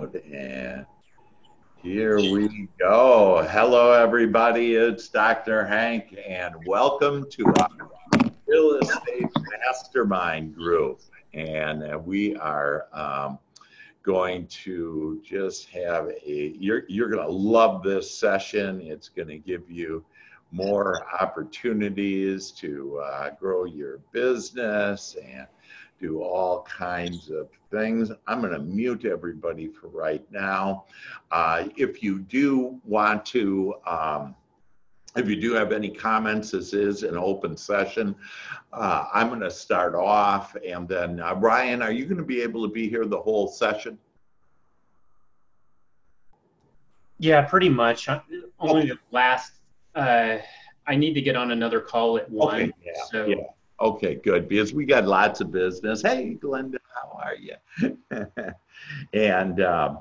and here we go. Hello, everybody. It's Dr. Hank, and welcome to our real estate mastermind group. And we are um, going to just have a, you're, you're going to love this session. It's going to give you more opportunities to uh, grow your business and do all kinds of things. I'm going to mute everybody for right now. Uh, if you do want to, um, if you do have any comments, this is an open session. Uh, I'm going to start off and then uh, Ryan, are you going to be able to be here the whole session? Yeah, pretty much. Uh, only the last, uh, I need to get on another call at one. Okay, yeah, so yeah. Okay, good, because we got lots of business. Hey, Glenda, how are you? and um,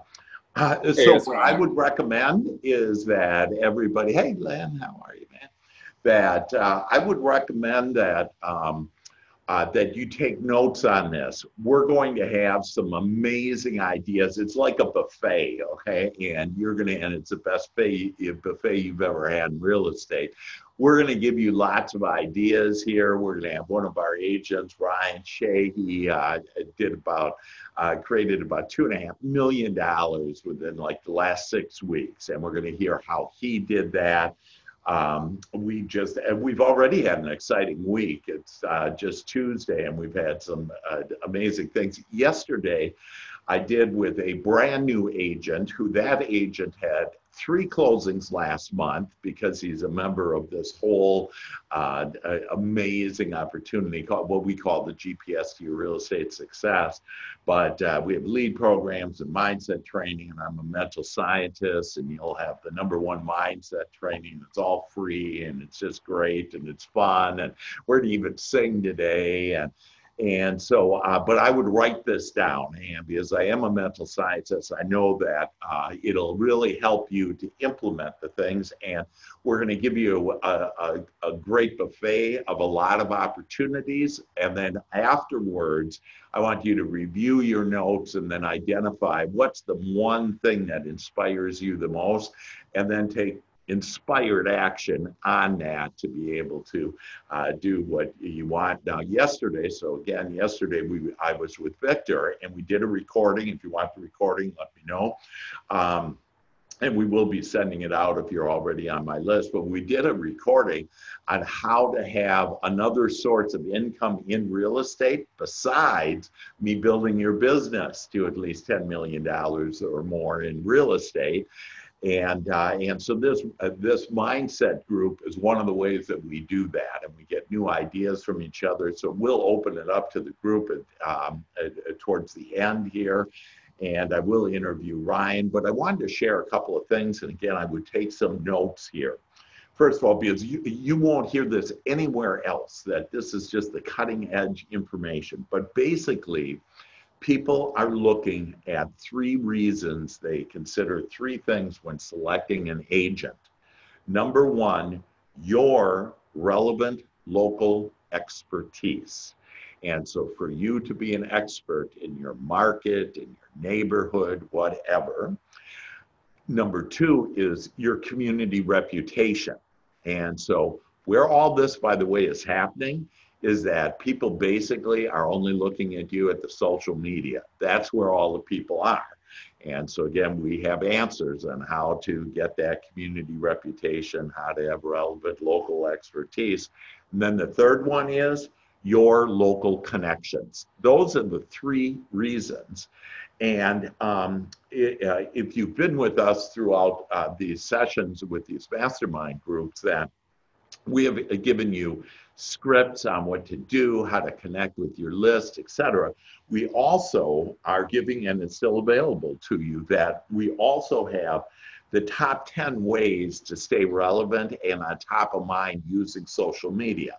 uh, Hey, so what I would recommend is that everybody, hey, Glenn, how are you, man? That uh, I would recommend that um, uh, that you take notes on this. We're going to have some amazing ideas. It's like a buffet, okay? And you're gonna, and it's the best buffet, buffet you've ever had in real estate. We're going to give you lots of ideas here. We're going to have one of our agents, Ryan Shea. He uh, did about, uh, created about two and a half million dollars within like the last six weeks, and we're going to hear how he did that. Um, we just, we've already had an exciting week. It's uh, just Tuesday, and we've had some uh, amazing things. Yesterday, I did with a brand new agent who that agent had three closings last month because he's a member of this whole uh, amazing opportunity called what we call the GPS to your real estate success. But uh, we have lead programs and mindset training, and I'm a mental scientist, and you'll have the number one mindset training. It's all free, and it's just great, and it's fun, and we're to even sing today, and and so, uh, but I would write this down, and because I am a mental scientist, I know that uh, it'll really help you to implement the things. And we're going to give you a, a, a great buffet of a lot of opportunities. And then afterwards, I want you to review your notes and then identify what's the one thing that inspires you the most, and then take inspired action on that to be able to uh, do what you want. Now, yesterday, so again, yesterday we I was with Victor and we did a recording. If you want the recording, let me know. Um, and we will be sending it out if you're already on my list. But we did a recording on how to have another source of income in real estate besides me building your business to at least $10 million or more in real estate. And uh, and so this uh, this mindset group is one of the ways that we do that, and we get new ideas from each other. So we'll open it up to the group at, um, at, at- towards the end here, and I will interview Ryan. But I wanted to share a couple of things, and again, I would take some notes here. First of all, because you, you won't hear this anywhere else, that this is just the cutting edge information. But basically, people are looking at three reasons they consider three things when selecting an agent. Number one, your relevant local expertise. And so, for you to be an expert in your market, in your neighborhood, whatever. Number two is your community reputation. And so, where all this, by the way, is happening is that people basically are only looking at you at the social media. That's where all the people are. And so, again, we have answers on how to get that community reputation, how to have relevant local expertise. And then the third one is your local connections. Those are the three reasons. And um, i- uh, if you've been with us throughout uh, these sessions with these mastermind groups, then we have given you scripts on what to do, how to connect with your list, etc. We also are giving, and it's still available to you, that we also have the top 10 ways to stay relevant and on top of mind using social media.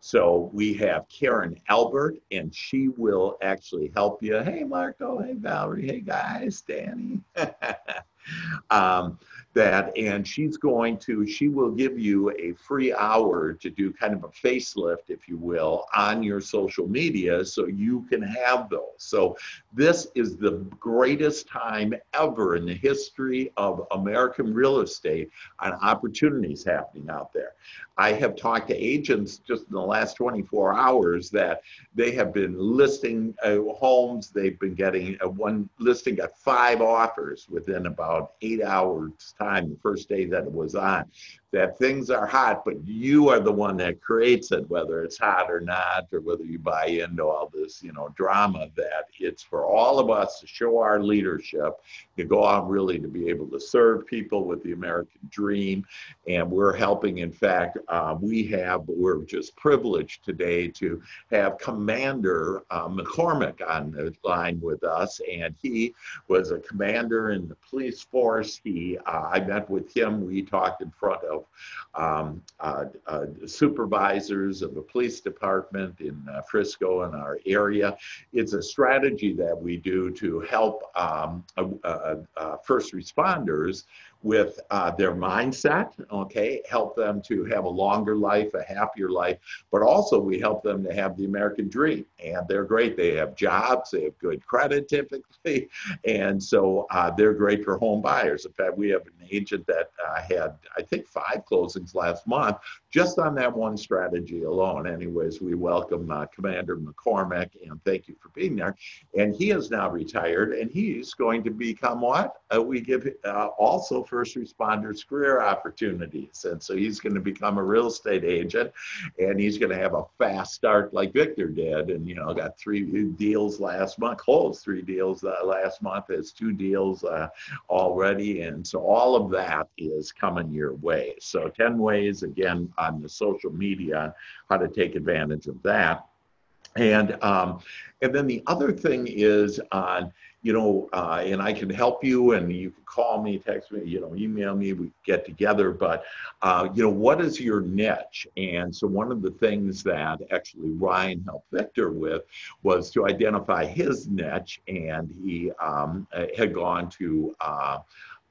So we have Karen Albert, and she will actually help you. Hey, Marco. Hey, Valerie. Hey, guys. Danny. um, that and she's going to she will give you a free hour to do kind of a facelift if you will on your social media so you can have those so this is the greatest time ever in the history of american real estate on opportunities happening out there I have talked to agents just in the last 24 hours that they have been listing uh, homes. They've been getting uh, one listing got five offers within about eight hours time, the first day that it was on that things are hot, but you are the one that creates it, whether it's hot or not, or whether you buy into all this, you know, drama, that it's for all of us to show our leadership, to go out really to be able to serve people with the American dream. And we're helping, in fact, uh, we have, we're just privileged today to have Commander uh, McCormick on the line with us. And he was a commander in the police force. He, uh, I met with him, we talked in front of um, uh, uh, supervisors of the police department in uh, Frisco and our area. It's a strategy that we do to help um, uh, uh, first responders with uh, their mindset, okay, help them to have a longer life, a happier life, but also we help them to have the American dream. And they're great. They have jobs, they have good credit typically, and so uh, they're great for home buyers. In fact, we have an agent that uh, had, I think, five closings last month just on that one strategy alone. Anyways, we welcome uh, Commander McCormick and thank you for being there. And he is now retired and he's going to become what? Uh, we give uh, also first responders career opportunities. And so he's going to become a real estate agent and he's going to have a fast start like Victor did. And, you know, got three deals last month, closed three deals uh, last month, has two deals uh, already. And so all of that is coming your way. So 10 ways, again, on the social media, how to take advantage of that. And um, and then the other thing is on you know, uh, and I can help you, and you can call me, text me, you know, email me. We get together, but uh, you know, what is your niche? And so one of the things that actually Ryan helped Victor with was to identify his niche, and he um, had gone to. Uh,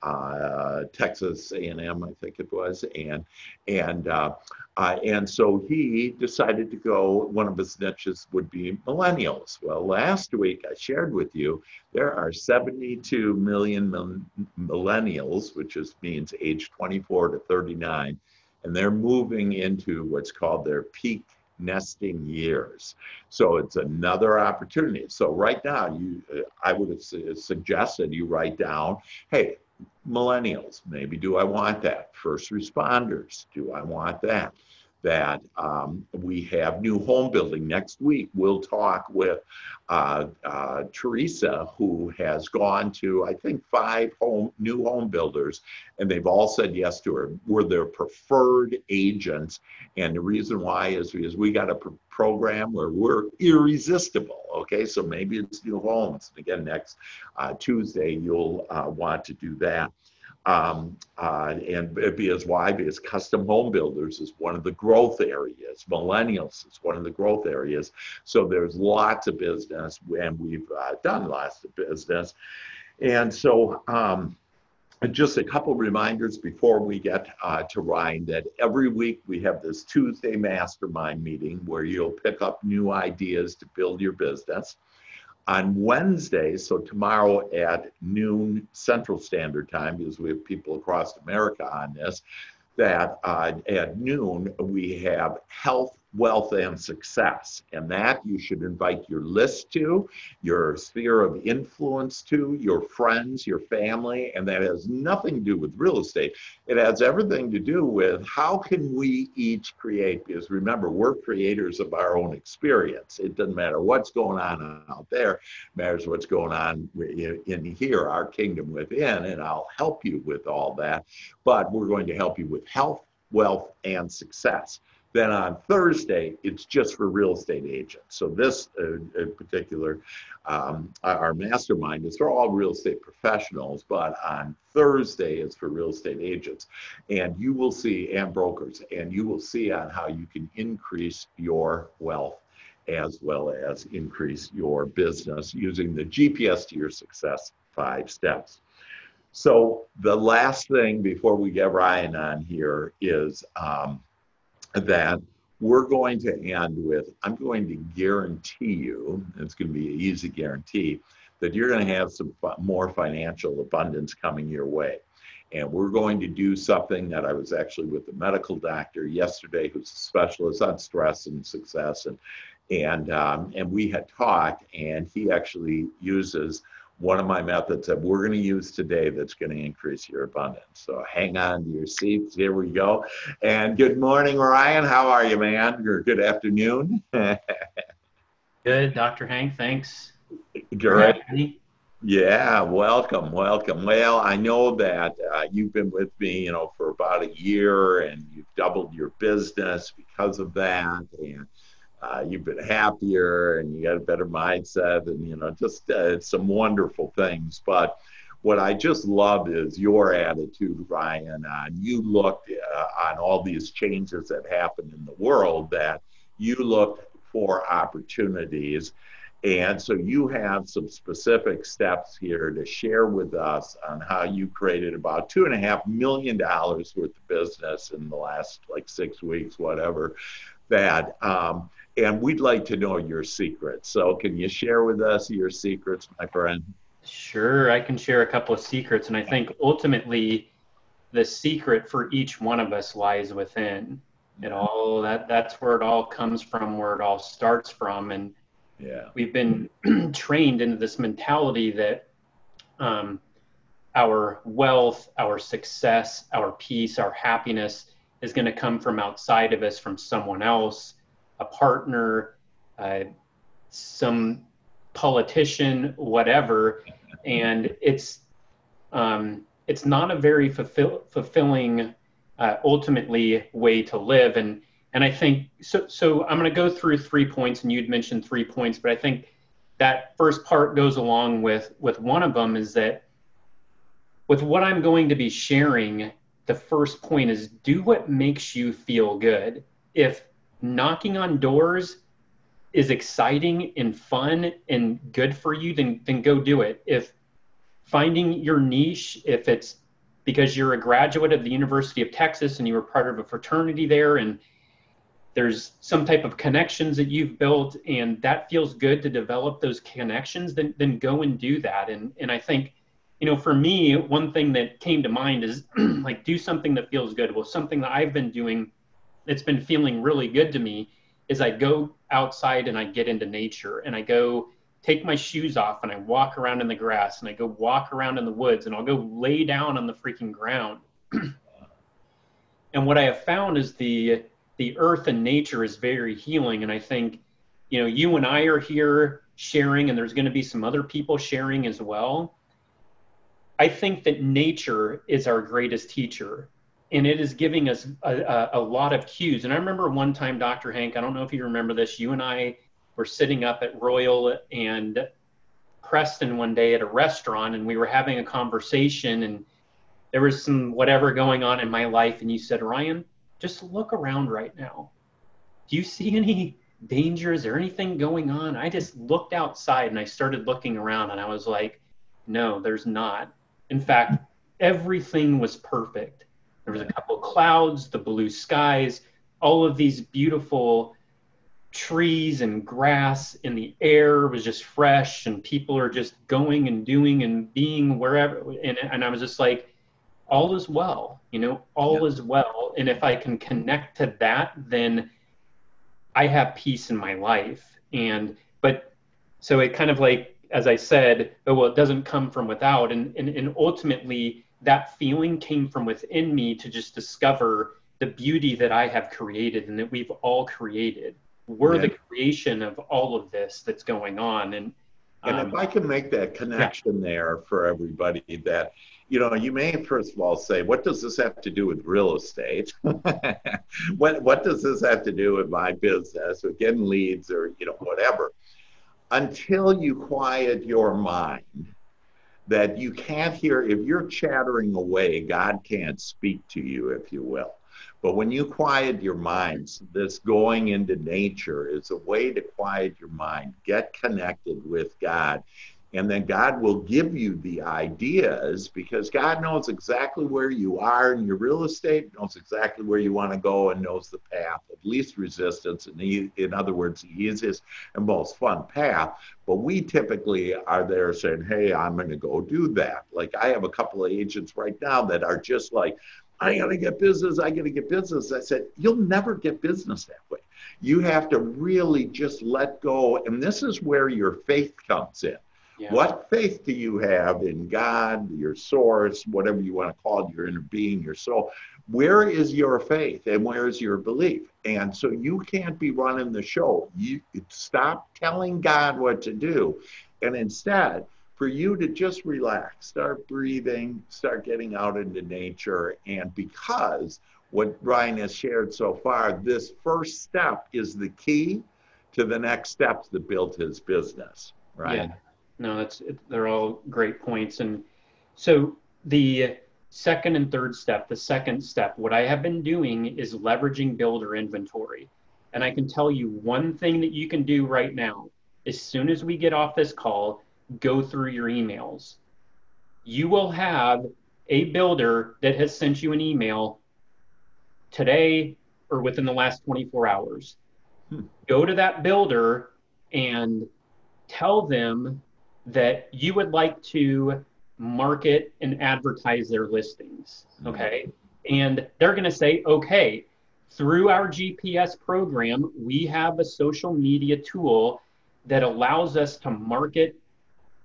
uh, Texas A&M, I think it was, and and uh, uh, and so he decided to go. One of his niches would be millennials. Well, last week I shared with you there are 72 million millennials, which just means age 24 to 39, and they're moving into what's called their peak nesting years. So it's another opportunity. So right now, you, I would have suggested you write down, hey, millennials, maybe do I want that? First responders, do I want that? That um, we have new home building. Next week, we'll talk with uh, uh, Teresa, who has gone to, I think, five home new home builders, and they've all said yes to her. We're their preferred agents. And the reason why is because we got a pr- program where we're irresistible. Okay, so maybe it's new homes. And again, next uh, Tuesday, you'll uh, want to do that. Um, uh, and because why? Because custom home builders is one of the growth areas. Millennials is one of the growth areas. So there's lots of business, and we've uh, done lots of business. And so, um, just a couple reminders before we get uh, to Ryan that every week we have this Tuesday mastermind meeting where you'll pick up new ideas to build your business on Wednesday, so tomorrow at noon Central Standard Time, because we have people across America on this, that uh, at noon we have health wealth, and success. And that you should invite your list to, your sphere of influence to, your friends, your family, and that has nothing to do with real estate. It has everything to do with how can we each create, because remember, we're creators of our own experience. It doesn't matter what's going on out there, it matters what's going on in here, our kingdom within, and I'll help you with all that. But we're going to help you with health, wealth, and success. Then on Thursday, it's just for real estate agents. So this uh, particular, um, our mastermind is for all real estate professionals, but on Thursday it's for real estate agents. And you will see, and brokers, and you will see on how you can increase your wealth as well as increase your business using the GPS to your success five steps. So the last thing before we get Ryan on here is um, that we're going to end with I'm going to guarantee you, it's going to be an easy guarantee, that you're going to have some more financial abundance coming your way. And we're going to do something that I was actually with the medical doctor yesterday, who's a specialist on stress and success. And, and, um, and we had talked, and he actually uses one of my methods that we're going to use today that's going to increase your abundance. So hang on to your seats. Here we go. And good morning, Ryan. How are you, man? Or good afternoon. good, Dr. Hank. Thanks. Great. Yeah, welcome, welcome. Well, I know that uh, you've been with me, you know, for about a year, and you've doubled your business because of that, and uh, you've been happier and you got a better mindset and you know just uh, some wonderful things but what i just love is your attitude ryan on you looked uh, on all these changes that happened in the world that you looked for opportunities and so you have some specific steps here to share with us on how you created about two and a half million dollars worth of business in the last like six weeks, whatever. That um, and we'd like to know your secrets. So, can you share with us your secrets, my friend? Sure, I can share a couple of secrets. And I think ultimately, the secret for each one of us lies within. It all that that's where it all comes from, where it all starts from, and yeah, we've been trained into this mentality that um, our wealth, our success, our peace, our happiness is going to come from outside of us, from someone else a partner, uh, some politician, whatever, and it's um, it's not a very fulfill, fulfilling, uh, ultimately way to live. And and I think so. So I'm going to go through three points, and you'd mentioned three points, but I think that first part goes along with with one of them is that with what I'm going to be sharing, the first point is do what makes you feel good. If knocking on doors is exciting and fun and good for you, then then go do it. If finding your niche, if it's because you're a graduate of the University of Texas and you were part of a fraternity there and there's some type of connections that you've built and that feels good to develop those connections, then then go and do that. And and I think, you know, for me, one thing that came to mind is like do something that feels good. Well, something that I've been doing it's been feeling really good to me is I go outside and I get into nature and I go take my shoes off and I walk around in the grass and I go walk around in the woods and I'll go lay down on the freaking ground. and what I have found is the the earth and nature is very healing and I think you know you and I are here sharing and there's going to be some other people sharing as well. I think that nature is our greatest teacher and it is giving us a, a, a, lot of cues. And I remember one time, Dr. Hank, I don't know if you remember this, you and I were sitting up at Royal and Preston one day at a restaurant, and we were having a conversation, and there was some whatever going on in my life. And you said, Ryan, just look around right now. Do you see any danger? Is there anything going on? I just looked outside and I started looking around, and I was like, no, there's not. In fact, everything was perfect there was a couple of clouds, the blue skies, all of these beautiful trees and grass in the air was just fresh and people are just going and doing and being wherever and, and i was just like all is well you know all yeah. is well and if i can connect to that then i have peace in my life and but so it kind of like as i said oh well it doesn't come from without and and, and ultimately that feeling came from within me to just discover the beauty that I have created and that we've all created. We're yeah. the creation of all of this that's going on. And um, and if um, I can make that connection yeah. there for everybody that, you know, you may first of all say, what does this have to do with real estate? what what does this have to do with my business or getting leads or you know whatever? Until you quiet your mind that you can't hear, if you're chattering away, God can't speak to you, if you will. But when you quiet your minds, this going into nature is a way to quiet your mind, get connected with God. And then God will give you the ideas because God knows exactly where you are in your real estate, knows exactly where you want to go, and knows the path of least resistance. And he, in other words, the easiest and most fun path. But we typically are there saying, hey, I'm going to go do that. Like I have a couple of agents right now that are just like, I got to get business. I got to get business. I said, you'll never get business that way. You have to really just let go. And this is where your faith comes in yeah. What faith do you have in God, your source, whatever you want to call it, your inner being, your soul? Where is your faith and where is your belief? And so you can't be running the show. You stop telling God what to do. And instead, for you to just relax, start breathing, start getting out into nature. And because what Ryan has shared so far, this first step is the key to the next steps that built his business, right? Yeah no, that's it, they're all great points. And so the second and third step, the second step, what I have been doing is leveraging builder inventory. And I can tell you one thing that you can do right now. As soon as we get off this call, go through your emails. You will have a builder that has sent you an email today or within the last 24 hours. Hmm. Go to that builder and tell them that you would like to market and advertise their listings. Mm-hmm. Okay. And they're going to say, okay, through our GPS program, we have a social media tool that allows us to market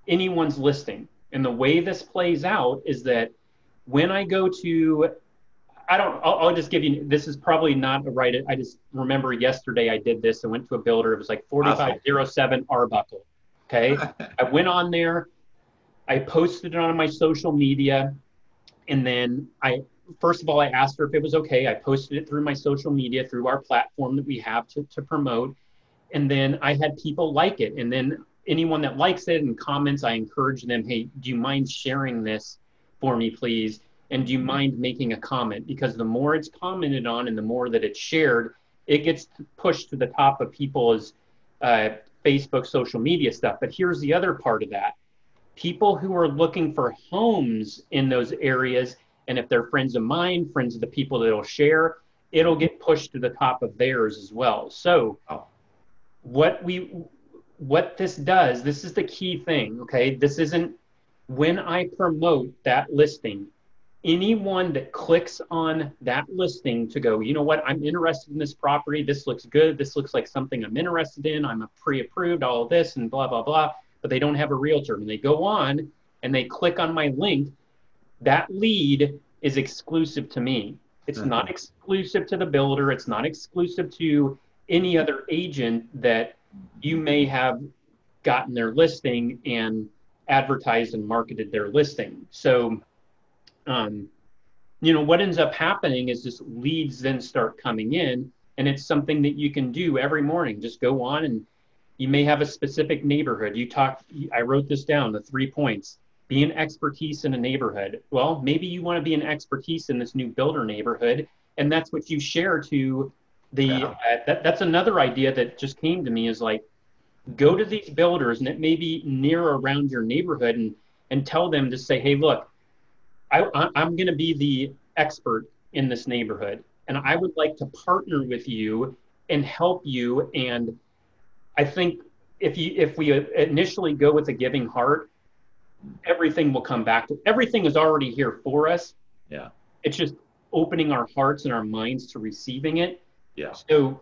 anyone's listing. And the way this plays out is that when I go to, I don't, I'll, I'll just give you, this is probably not a right. I just remember yesterday I did this. I went to a builder. It was like 4507 Arbuckle. Okay. I went on there, I posted it on my social media, and then I first of all I asked her if it was okay. I posted it through my social media through our platform that we have to, to promote. And then I had people like it. And then anyone that likes it and comments, I encourage them, hey, do you mind sharing this for me, please? And do you mind making a comment? Because the more it's commented on and the more that it's shared, it gets pushed to the top of people's uh, Facebook social media stuff. But here's the other part of that people who are looking for homes in those areas, and if they're friends of mine, friends of the people that'll share, it'll get pushed to the top of theirs as well. So, oh. what we what this does, this is the key thing, okay? This isn't when I promote that listing, anyone that clicks on that listing to go, you know what, I'm interested in this property. This looks good. This looks like something I'm interested in. I'm a pre approved, all this, and blah, blah, blah. But they don't have a realtor. And they go on and they click on my link. That lead is exclusive to me. It's mm-hmm. not exclusive to the builder. It's not exclusive to any other agent that you may have gotten their listing and advertised and marketed their listing. So um, you know, what ends up happening is just leads then start coming in, and it's something that you can do every morning. Just go on and you may have a specific neighborhood. You talk, I wrote this down, the three points. Be an expertise in a neighborhood. Well, maybe you want to be an expertise in this new builder neighborhood, and that's what you share to the. Yeah. Uh, that, that's another idea that just came to me is like, go to these builders, and it may be near around your neighborhood, and and tell them to say, hey, look, I, I'm going to be the expert in this neighborhood, and I would like to partner with you and help you. And I think if you if we initially go with a giving heart, everything will come back to everything is already here for us. Yeah. It's just opening our hearts and our minds to receiving it. Yeah. So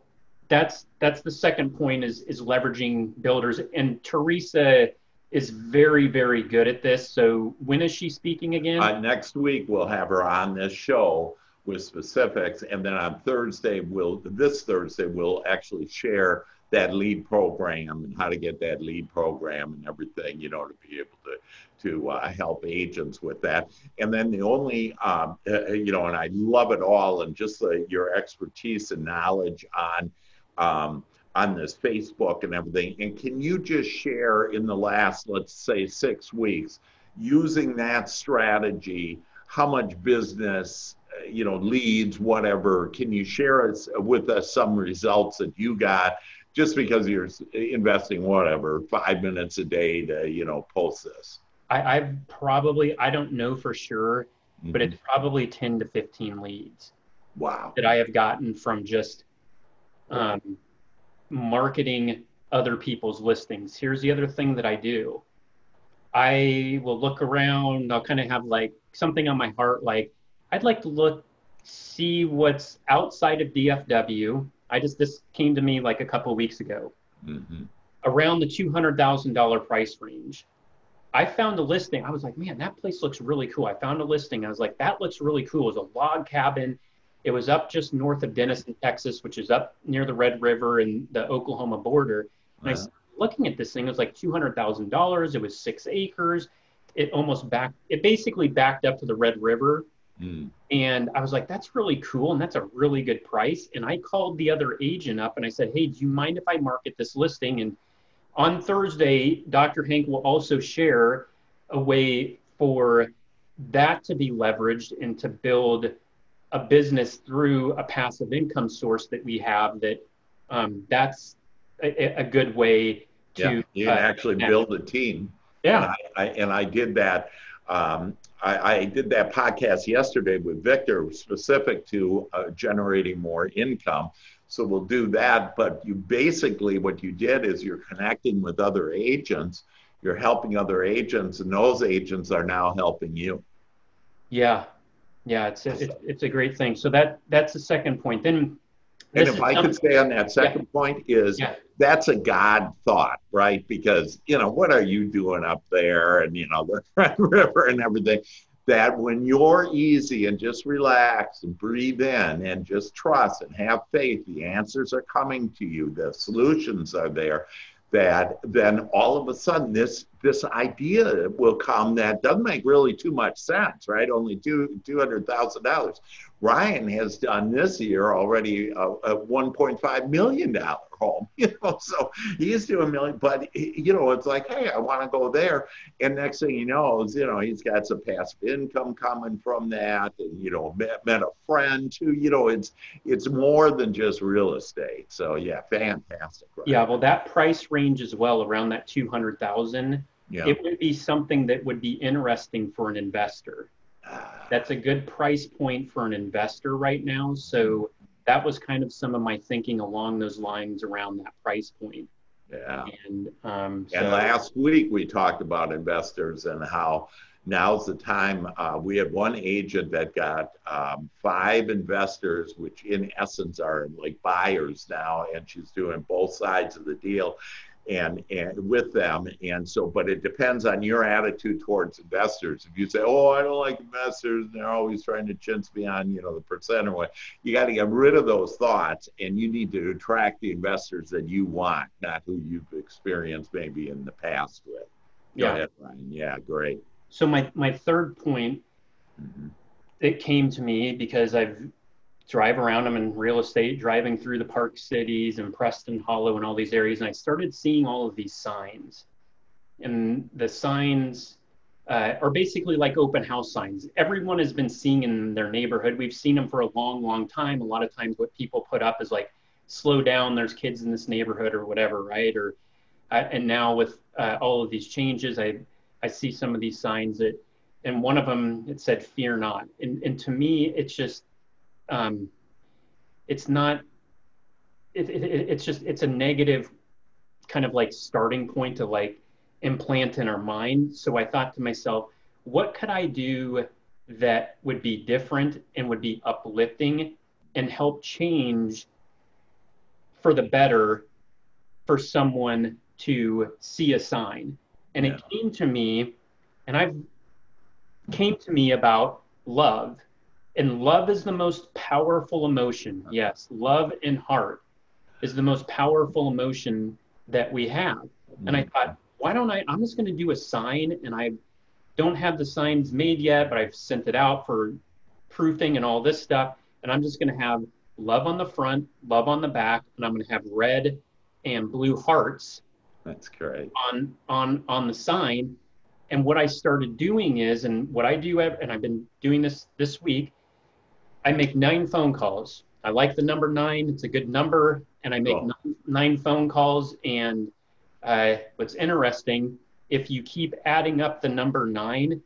that's that's the second point is is leveraging builders. And Teresa is very, very good at this. So when is she speaking again? Uh, next week we'll have her on this show with specifics, and then on Thursday we'll this Thursday we'll actually share that lead program and how to get that lead program and everything, you know, to be able to to uh, help agents with that. And then the only, um, uh, you know, and I love it all, and just the, your expertise and knowledge on. Um, on this Facebook and everything. And can you just share in the last, let's say, six weeks, using that strategy, how much business, uh, you know, leads, whatever, can you share us, with us some results that you got just because you're investing whatever five minutes a day to you know post this? I, I've probably I don't know for sure, mm-hmm. but it's probably ten to fifteen leads. Wow. That I have gotten from just um, marketing other people's listings. Here's the other thing that I do. I will look around. I'll kind of have like something on my heart, like I'd like to look, see what's outside of DFW. I just this came to me like a couple weeks ago, mm-hmm. around the two hundred thousand dollar price range. I found a listing. I was like, man, that place looks really cool. I found a listing. I was like, that looks really cool. It was a log cabin. It was up just north of Denison, Texas, which is up near the Red River and the Oklahoma border. And. I looking at this thing, it was like two hundred thousand dollars. It was six acres. It almost back. It basically backed up to the Red River. Mm. And I was like, that's really cool. And that's a really good price. And I called the other agent up and I said, hey, do you mind if I market this listing? And on Thursday, Dr. Hank will also share a way for that to be leveraged and to build a business through a passive income source that we have that um, that's a, a, good way to yeah, you can uh, actually build a team. Yeah. And I, I, and I did that um, I, I, did that podcast yesterday with victor specific to uh, generating more income. So we'll do that but you basically what you did is you're connecting with other agents. You're helping other agents and those agents are now helping you. Yeah yeah, it's a, it's, it's a great thing. So that that's the second point. Then, and if I could say on that second yeah. point is yeah. that's a God thought, right? Because you know what are you doing up there, and you know the Red River and everything. That when you're easy and just relax and breathe in and just trust and have faith, the answers are coming to you. The solutions are there that then all of a sudden this this idea will come that doesn't make really too much sense, right? Only two two hundred thousand dollars. Ryan has done this year already a, a one point five million dollar home, you know. So he's doing million, but you know, it's like, hey, I want to go there, and next thing he knows, you know, he's got some passive income coming from that, and you know, met, met a friend too. You know, it's it's more than just real estate. So yeah, fantastic. Right? Yeah, well, that price range as well, around that two hundred thousand. Yeah. It would be something that would be interesting for an investor. That's a good price point for an investor right now. So that was kind of some of my thinking along those lines around that price point. Yeah. And um, so, and last week we talked about investors and how now's the time. Uh, we had one agent that got um, five investors, which in essence are like buyers now, and she's doing both sides of the deal and, and with them. And so, but it depends on your attitude towards investors. If you say, "Oh, I don't like investors," and they're always trying to chintz me on, you know, the percent or what, you got to get rid of those thoughts, and you need to attract the investors that you want, not who you've experienced maybe in the past with. Go yeah. ahead, Ryan. Yeah, great. So my my third point. Mm-hmm. It came to me because I've drive around. I'm in real estate, driving through the Park Cities and Preston Hollow and all these areas, and I started seeing all of these signs. And the signs uh, are basically like open house signs. Everyone has been seeing in their neighborhood. We've seen them for a long, long time. A lot of times, what people put up is like, "Slow down. There's kids in this neighborhood," or whatever, right? Or uh, and now with uh, all of these changes, I I see some of these signs that, and one of them it said "Fear not," and and to me, it's just um, it's not it, it, it's just it's a negative kind of like starting point to like implant in our mind. So i thought to myself what could i do that would be different and would be uplifting and help change for the better for someone to see a sign? And yeah. it came to me and i've came to me about love and love is the most powerful emotion. Yes, love in heart is the most powerful emotion that we have. And I mm-hmm. thought, why don't I? I'm just going to do a sign, and I don't have the signs made yet, but I've sent it out for proofing and all this stuff. And I'm just going to have love on the front, love on the back, and I'm going to have red and blue hearts. That's great. On on on the sign. And what I started doing is, and what I do, and I've been doing this this week, I make nine phone calls. I like the number nine. It's a good number, and I make Cool. nine, nine phone calls. And uh, what's interesting, if you keep adding up the number nine,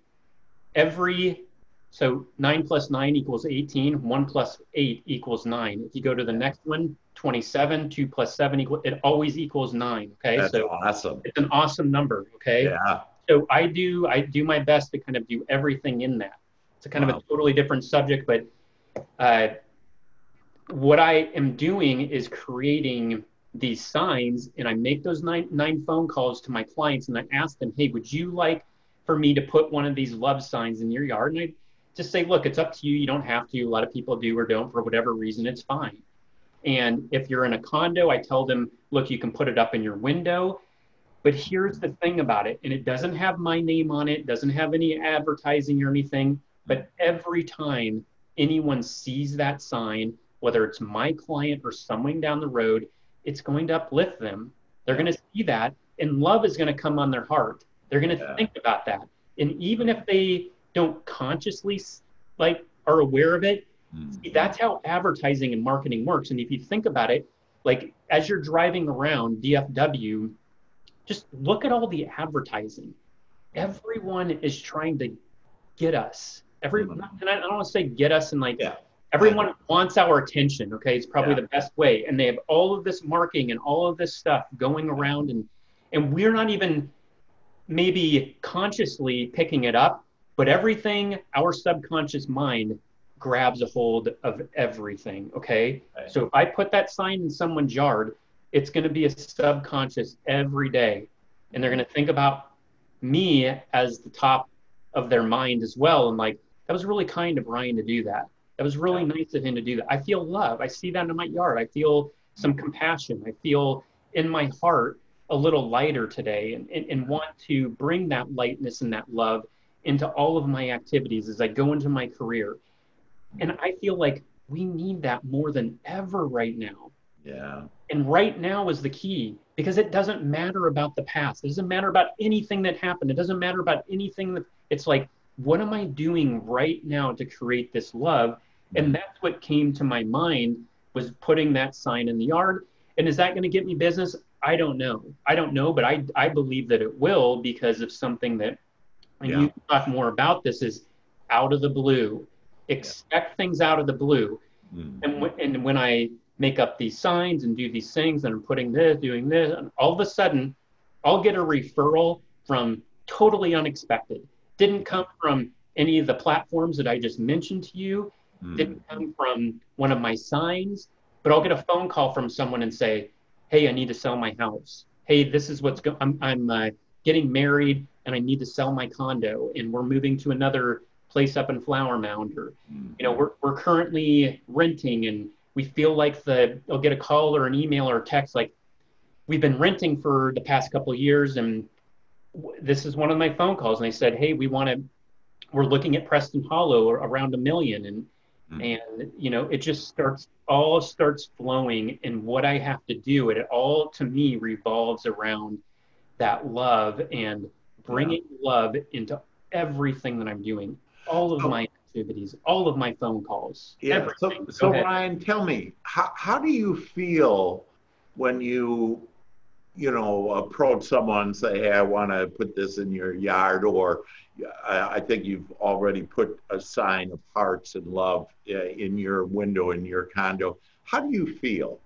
every so nine plus nine equals 18. One plus eight equals nine. If you go to the next one, 27. Two plus seven equal. It always equals nine. Okay, That's so awesome. it's an awesome number. Okay Yeah. so I do I do my best to kind of do everything in that. It's a kind of a totally different subject, but uh, what I am doing is creating these signs, and I make those nine nine phone calls to my clients, and I ask them, "Hey, would you like for me to put one of these love signs in your yard?" And I just say, "Look, it's up to you. You don't have to. A lot of people do or don't for whatever reason. It's fine." And if you're in a condo, I tell them, "Look, you can put it up in your window." But here's the thing about it, and it doesn't have my name on it, doesn't have any advertising or anything. But every time anyone sees that sign, whether it's my client or someone down the road, it's going to uplift them. They're going to see that, and love is going to come on their heart. They're going to Yeah. think about that. And even if they don't consciously like are aware of it, Mm. that's how advertising and marketing works. And if you think about it, like as you're driving around DFW, just look at all the advertising. Everyone is trying to get us. Every, Mhm. and I don't want to say get us and like Yeah. everyone wants our attention. Okay, it's probably Yeah. the best way. And they have all of this marking and all of this stuff going around, and and we're not even maybe consciously picking it up, but everything our subconscious mind grabs a hold of everything. Okay, Right. so if I put that sign in someone's yard, it's going to be a subconscious every day, and they're going to think about me as the top of their mind as well. And like, that was really kind of Ryan to do that. That was really nice of him to do that. I feel love. I see that in my yard. I feel some compassion. I feel in my heart a little lighter today and, and, and want to bring that lightness and that love into all of my activities as I go into my career. And I feel like we need that more than ever right now. Yeah. And right now is the key because it doesn't matter about the past. It doesn't matter about anything that happened. It doesn't matter about anything that it's like, what am I doing right now to create this love? And that's what came to my mind was putting that sign in the yard. And is that going to get me business? I don't know. I don't know, but I, I believe that it will because of something that, and Yeah. you talk more about this, is out of the blue. Expect things out of the blue. Mm. And, w- and when I make up these signs and do these things and I'm putting this, doing this, and all of a sudden I'll get a referral from totally unexpected. Didn't come from any of the platforms that I just mentioned to you, Mm. didn't come from one of my signs, but I'll get a phone call from someone and say, Hey, I need to sell my house. Hey, this is what's going I'm, I'm uh, getting married and I need to sell my condo and we're moving to another place up in Flower Mound or Mm. you know we're, we're currently renting and we feel like the I'll get a call or an email or a text like we've been renting for the past couple of years and this is one of my phone calls and they said hey we want to we're looking at preston hollow or around a million and Mm. and you know it just starts all starts flowing and what i have to do it all to me revolves around that love and bringing love into everything that i'm doing all of Oh. my activities all of my phone calls Yeah. So. Go so ahead. Ryan, tell me, how, how do you feel when you, you know, approach someone and say, hey, I want to put this in your yard, or I, I think you've already put a sign of hearts and love uh, in your window in your condo. How do you feel?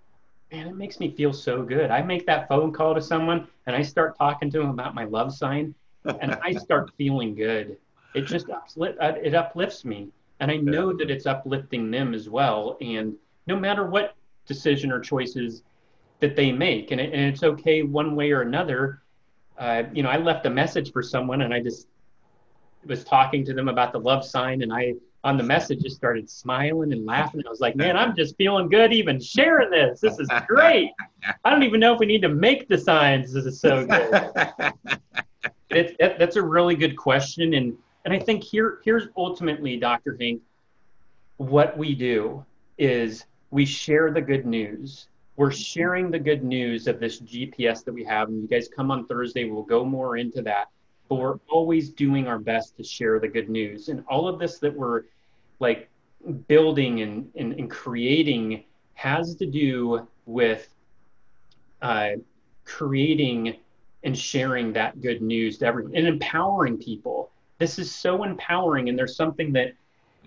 man, it makes me feel so good. I make that phone call to someone and I start talking to them about my love sign and I start feeling good. It just uplift, uh, it uplifts me. And I know that it's uplifting them as well. And no matter what decision or choices that they make, and, it, and it's okay one way or another. Uh, you know, I left a message for someone and I just was talking to them about the love sign and I on the message just started smiling and laughing. I was like, man, I'm just feeling good even sharing this. This is great. I don't even know if we need to make the signs. This is so good. It's, that, that's a really good question. And, and I think here, here's ultimately, Dr. Hank, what we do is we share the good news. We're sharing the good news of this GPS that we have. And you guys come on Thursday, we'll go more into that. But we're always doing our best to share the good news. And all of this that we're like building and, and, and creating has to do with uh, creating and sharing that good news to everyone and empowering people. This is so empowering, and there's something that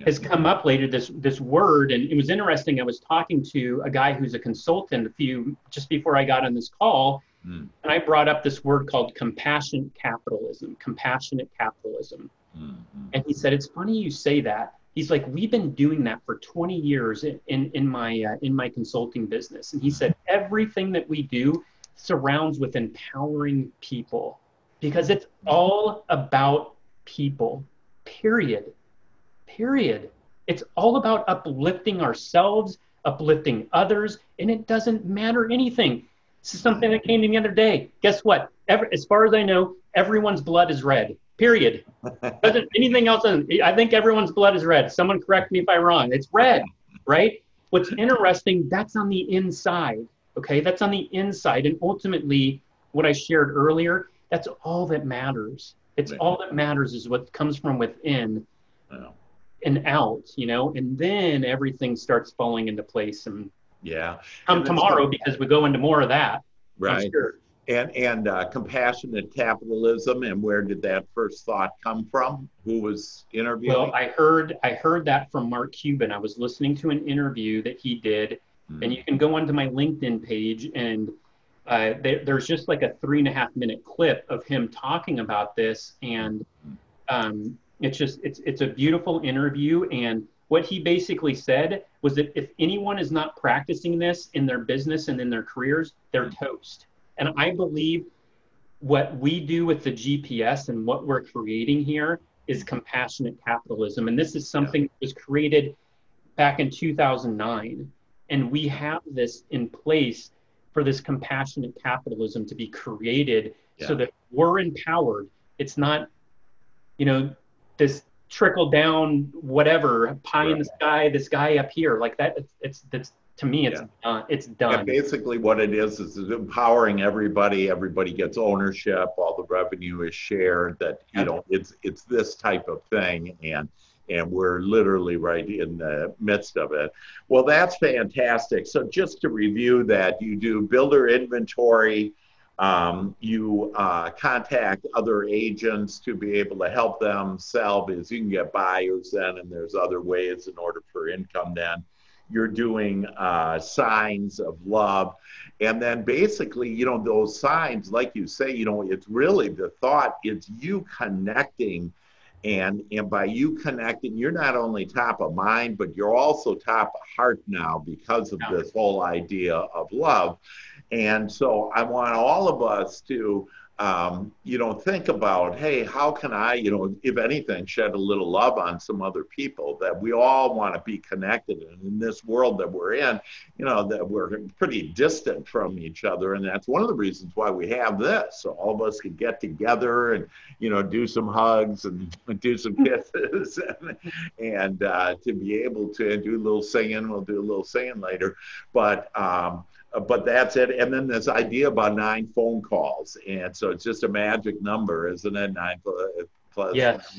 has come up later. This this word, and it was interesting. I was talking to a guy who's a consultant a few just before I got on this call, mm. and I brought up this word called compassionate capitalism. Compassionate capitalism, mm-hmm. and he said, "It's funny you say that." He's like, "We've been doing that for 20 years in in, in my uh, in my consulting business," and he said, "Everything that we do." surrounds with empowering people because it's all about people, period. Period. It's all about uplifting ourselves, uplifting others, and it doesn't matter anything. This is something that came to me the other day. Guess what? Every, as far as I know, everyone's blood is red. Period. Doesn't anything else? I think everyone's blood is red. Someone correct me if I'm wrong. It's red, right? What's interesting? That's on the inside. Okay, that's on the inside. And ultimately, what I shared earlier, that's all that matters. It's all that matters is what comes from within and out, you know, and then everything starts falling into place. And yeah, come tomorrow because we go into more of that. Right. Sure. And and uh, compassionate capitalism, and where did that first thought come from? Who was interviewing? Well, I heard I heard that from Mark Cuban. I was listening to an interview that he did Mm-hmm. And you can go onto my LinkedIn page and uh, there, there's just like a three and a half minute clip of him talking about this. And um, it's just, it's, it's a beautiful interview. And what he basically said was that if anyone is not practicing this in their business and in their careers, they're toast. And I believe what we do with the GPS and what we're creating here is compassionate capitalism. And this is something that was created back in 2009. And we have this in place for this compassionate capitalism to be created yeah. so that we're empowered. It's not, you know, this trickle down whatever pie right. in the sky, this guy up here like that. It's it's that's to me it's yeah. done. It's done. Basically, what it is is empowering everybody. Everybody gets ownership. All the revenue is shared. That you know, it's it's this type of thing and and we're literally right in the midst of it. Well, that's fantastic. So, just to review that, you do builder inventory, um, you uh, contact other agents to be able to help them sell because you can get buyers then, and there's other ways in order for income then. You're doing uh, signs of love. And then basically, you know, those signs, like you say, you know, it's really the thought, it's you connecting and and by you connecting you're not only top of mind but you're also top of heart now because of this whole idea of love and so i want all of us to um, you know, think about, hey, how can I, you know, if anything, shed a little love on some other people that we all want to be connected in, in this world that we're in, you know, that we're pretty distant from each other. And that's one of the reasons why we have this. So all of us can get together and, you know, do some hugs and do some kisses and, and uh, to be able to do a little singing. We'll do a little singing later. But, um, uh, but that's it. And then this idea about nine phone calls. And so it's just a magic number, isn't it? Nine plus yes.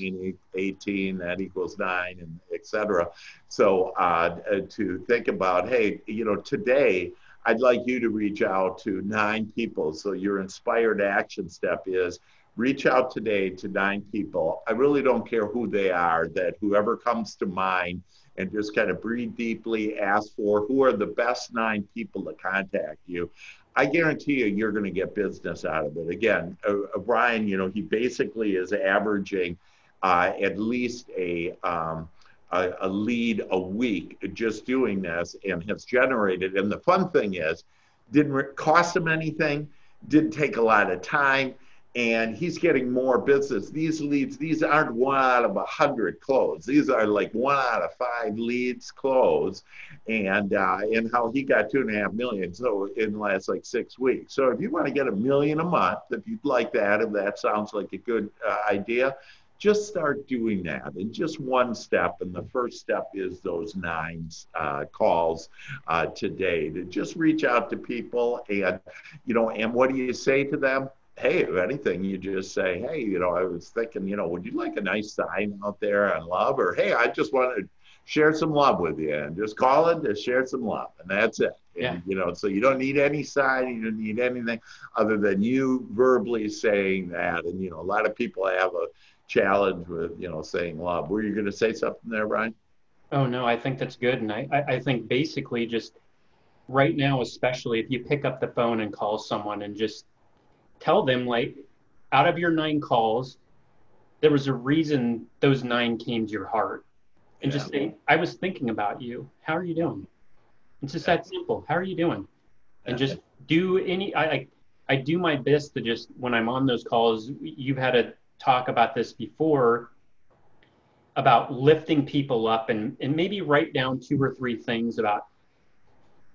18, that equals nine, and etc. So uh, uh, to think about, hey, you know, today, I'd like you to reach out to nine people. So your inspired action step is reach out today to nine people. I really don't care who they are, that whoever comes to mind, and just kind of breathe deeply, ask for who are the best nine people to contact you. I guarantee you, you're going to get business out of it. Again, uh, uh, Brian, you know, he basically is averaging uh, at least a, um, a, a lead a week just doing this and has generated. And the fun thing is, didn't cost him anything, didn't take a lot of time and he's getting more business. These leads, these aren't one out of a hundred closed. These are like one out of five leads closed, and uh, and how he got two and a half million so in the last like six weeks. So if you want to get a million a month, if you'd like that, if that sounds like a good uh, idea, just start doing that and just one step and the first step is those nine uh, calls uh, today to just reach out to people and you know and what do you say to them hey, if anything, you just say, hey, you know, I was thinking, you know, would you like a nice sign out there on love? Or hey, I just want to share some love with you and just call it to share some love and that's it. And, Yeah. you know so you don't need any sign you don't need anything other than you verbally saying that. And you know a lot of people have a challenge with you know saying love. Were you going to say something there brian? Oh no, I think that's good, and I, I I think basically just right now, especially if you pick up the phone and call someone and just tell them like, out of your nine calls, there was a reason those nine came to your heart, and just say, I was thinking about you. How are you doing? It's just Yeah. that simple. How are you doing? And just do any. I, I I do my best to just when I'm on those calls. You've had a talk about this before about lifting people up and, and maybe write down two or three things about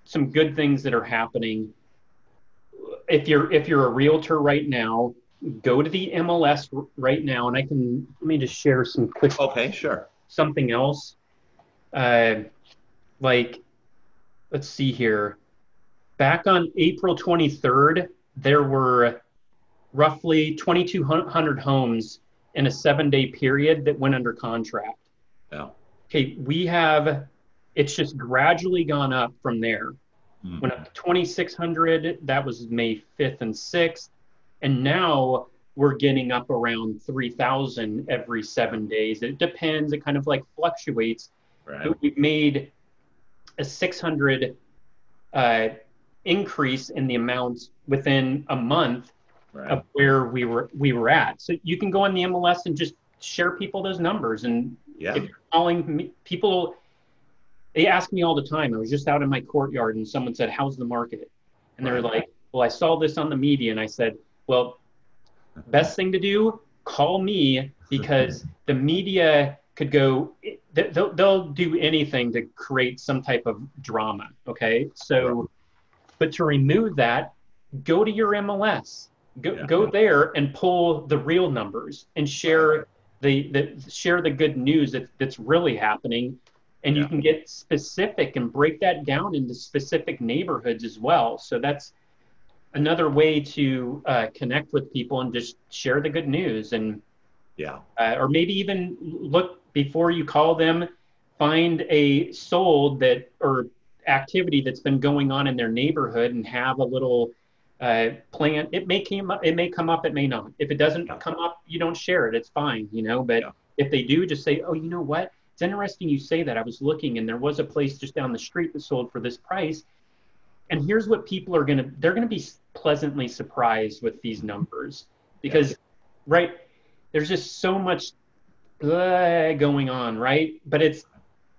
some good things that are happening. If you're if you're a realtor right now, go to the MLS r- right now, and I can let me just share some quick okay sure something else. Uh, like, let's see here. Back on April 23rd, there were roughly 2,200 homes in a seven day period that went under contract. yeah Okay, we have, it's just gradually gone up from there. Mhm. Went up to 2,600. That was May 5th and 6th. And now we're getting up around 3,000 every seven days. It depends. It kind of like fluctuates. right But we've made a 600 uh, increase in the amount within a month right of where we were we were at. So you can go on the MLS and just share people those numbers. And yeah if you're calling me, people, they ask me all the time. I was just out in my courtyard and someone said, "How's the market?" And they're like, "Well, I saw this on the media." And I said, "Well, best thing to do, call me because the media could go. they- They'll, they'll do anything to create some type of drama. Okay, so." But to remove that, go to your MLS. Go, Yeah. go there and pull the real numbers and share the, the share the good news that, that's really happening. And you can get specific and break that down into specific neighborhoods as well. So that's another way to uh, connect with people and just share the good news and yeah uh, or maybe even look before you call them find a sold that or activity that's been going on in their neighborhood and have a little uh, plan it may come up it may come up it may not if it doesn't Yeah. come up you don't share it it's fine you know but Yeah. if they do just say oh you know what it's interesting you say that. I was looking and there was a place just down the street that sold for this price. And here's what people are going to they're going to be pleasantly surprised with these numbers because right there's just so much going on right? But it's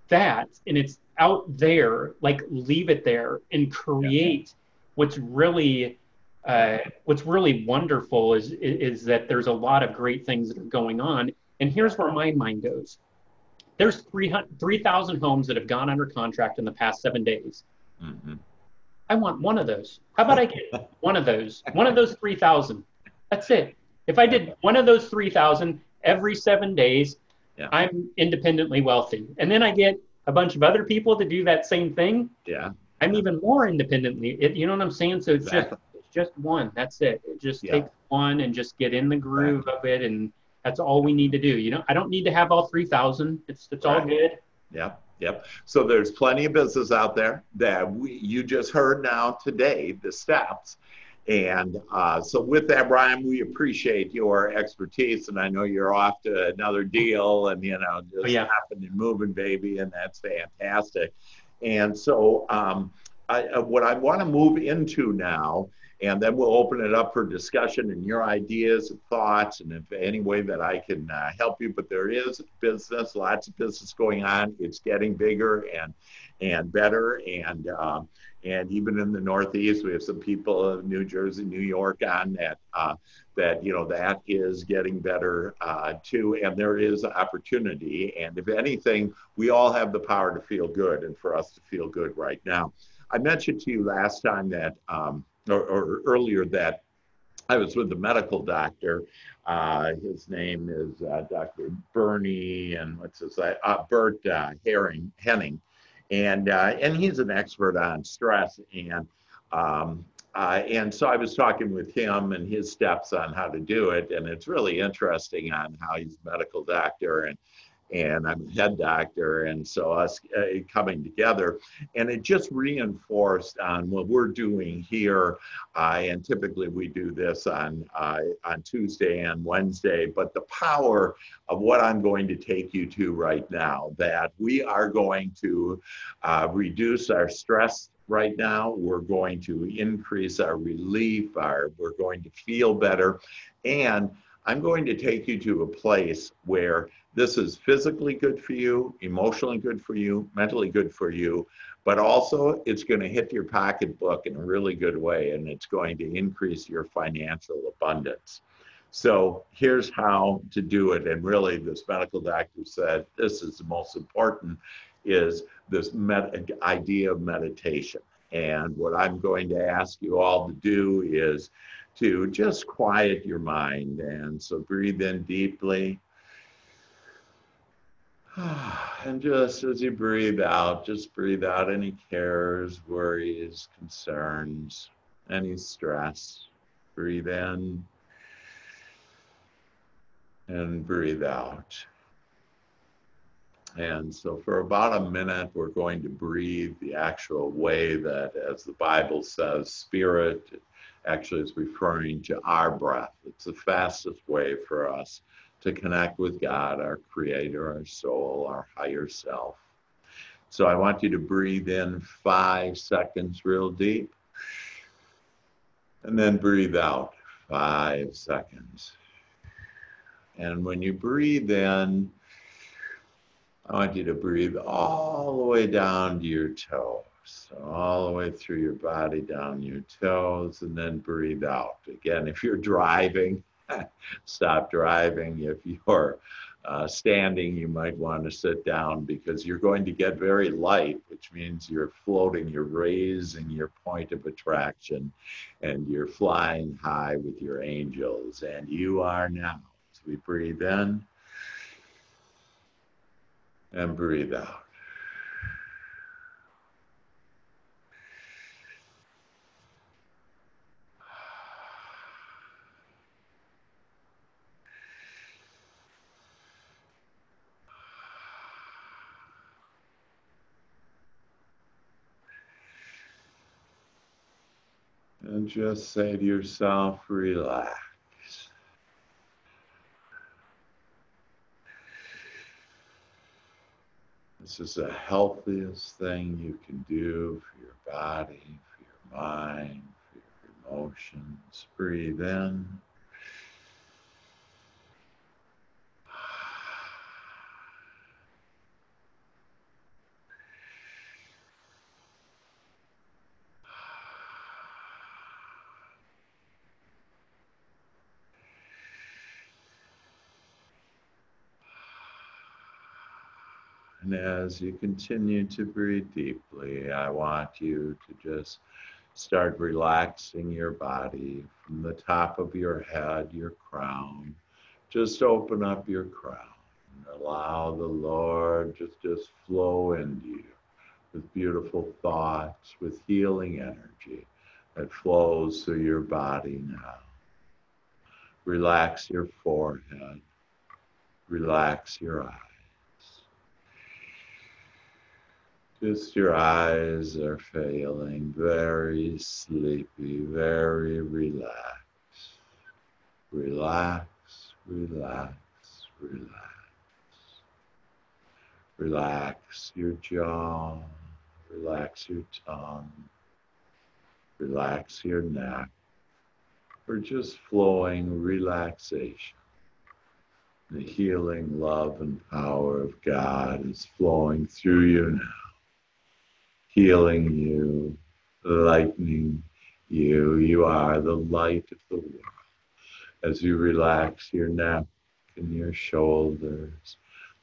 that and it's out there like leave it there and create what's really uh, what's really wonderful is, is is that there's a lot of great things that are going on. And here's where my mind goes there's 300 3000 homes that have gone under contract in the past seven days hmm I want one of those. How about I get one of those? One of those 3,000. That's it. If I did one of those 3,000 every seven days, Yeah. I'm independently wealthy. And then I get a bunch of other people to do that same thing. yeah I'm even more independently. It, you know what I'm saying? So it's Exactly. just it's just one. That's it. It just Yeah. takes one and just get in the groove of it, and that's all we need to do. You know, I don't need to have all 3,000. It's it's all Right. good. Yep, yep. So there's plenty of business out there that we, you just heard now today, the steps. And uh, so with that, Brian, we appreciate your expertise, and I know you're off to another deal, and you know, just Oh, yeah. hopping and moving, baby, and that's fantastic. And so, um, I, uh, what I want to move into now, and then we'll open it up for discussion and your ideas and thoughts, and if any way that I can uh, help you. But there is business, lots of business going on. It's getting bigger and and better, and um, and even in the Northeast, we have some people of New Jersey, New York on that. Uh, that you know that is getting better uh, too, and there is opportunity. And if anything, we all have the power to feel good, and for us to feel good right now. I mentioned to you last time that, um, or, or earlier that I was with the medical doctor. Uh, his name is uh, Dr. Bernie, and what's his name? Uh, Bert uh, Herring Henning, and uh, and he's an expert on stress. And um, uh, and so I was talking with him and his steps on how to do it, and it's really interesting on how he's a medical doctor and and I'm a head doctor, and so us uh, coming together, and it just reinforced on what we're doing here. Uh, and typically we do this on uh, on Tuesday and Wednesday, but the power of what I'm going to take you to right now, that we are going to uh, reduce our stress right now. We're going to increase our relief, our we're going to feel better, and I'm going to take you to a place where this is physically good for you, emotionally good for you, mentally good for you, but also it's going to hit your pocketbook in a really good way and it's going to increase your financial abundance. So here's how to do it. And really, this medical doctor said this is the most important is this med- idea of meditation. And what I'm going to ask you all to do is to just quiet your mind. And so breathe in deeply. And just as you breathe out, just breathe out any cares, worries, concerns, any stress. Breathe in and breathe out. And so, for about a minute, we're going to breathe the actual way that, as the Bible says, spirit actually is referring to our breath. It's the fastest way for us to connect with God, our creator, our soul, our higher self. So I want you to breathe in five seconds real deep. And then breathe out five seconds. And when you breathe in, I want you to breathe all the way down to your toes. All the way through your body, down your toes, and then breathe out. Again, if you're driving, stop driving. If you're uh, standing, you might want to sit down because you're going to get very light, which means you're floating, you're raising your point of attraction, and you're flying high with your angels. And you are now. So we breathe in and breathe out. Just say to yourself, relax. This is the healthiest thing you can do for your body, for your mind, for your emotions. Breathe in. And as you continue to breathe deeply, I want you to just start relaxing your body from the top of your head, your crown. Just open up your crown and allow the Lord just just flow into you with beautiful thoughts, with healing energy that flows through your body now. Relax your forehead. Relax your eyes. Just your eyes are failing, very sleepy, very relaxed. Relax, relax, relax. Relax your jaw, relax your tongue, relax your neck. We're just flowing relaxation. The healing love and power of God is flowing through you now healing you, lightening you. You are the light of the world. As you relax your neck and your shoulders,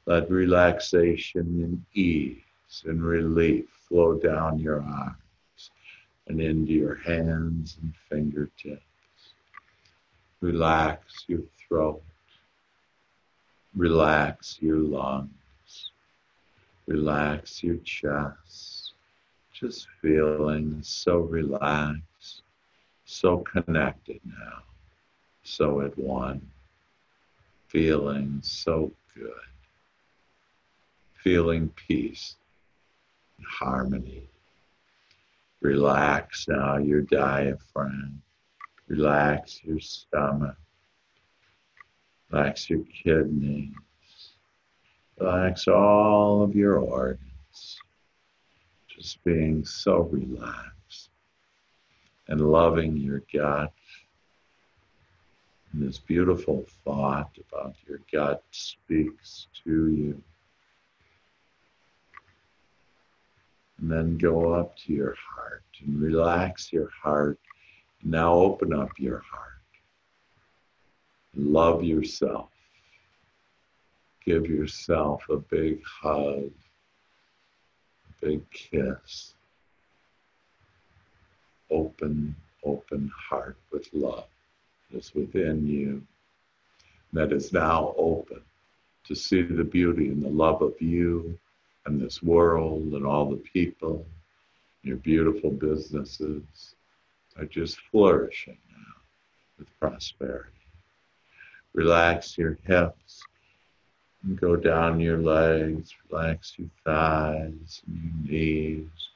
let relaxation and ease and relief flow down your arms and into your hands and fingertips. Relax your throat. Relax your lungs. Relax your chest just feeling so relaxed, so connected now, so at one, feeling so good, feeling peace, and harmony. Relax now your diaphragm. Relax your stomach. Relax your kidneys. Relax all of your organs. Just being so relaxed and loving your gut. And this beautiful thought about your gut speaks to you. And then go up to your heart and relax your heart. Now open up your heart. Love yourself. Give yourself a big hug, big kiss. Open, open heart with love that's within you that is now open to see the beauty and the love of you and this world and all the people. Your beautiful businesses are just flourishing now with prosperity. Relax your hips and go down your legs. Relax your thighs your knees,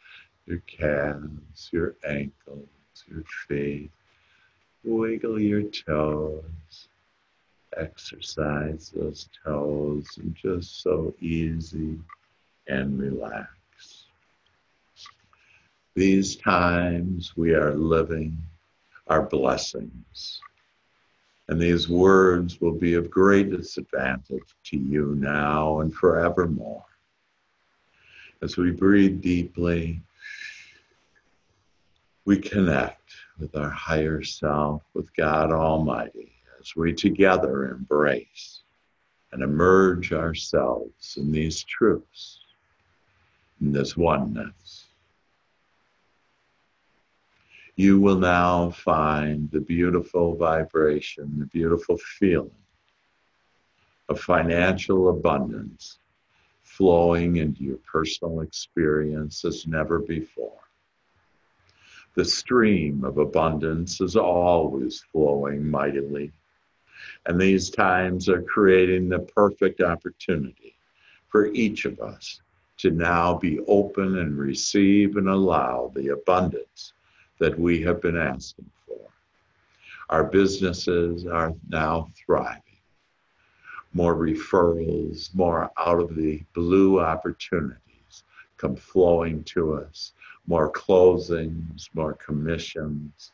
your calves, your ankles, your feet. Wiggle your toes. Exercise those toes and just so easy and relax. These times we are living are blessings. And these words will be of greatest advantage to you now and forevermore. As we breathe deeply, we connect with our higher self, with God Almighty, as we together embrace and emerge ourselves in these truths, in this oneness you will now find the beautiful vibration, the beautiful feeling of financial abundance flowing into your personal experience as never before. The stream of abundance is always flowing mightily, and these times are creating the perfect opportunity for each of us to now be open and receive and allow the abundance that we have been asking for. Our businesses are now thriving. More referrals, more out of the blue opportunities come flowing to us. More closings, more commissions,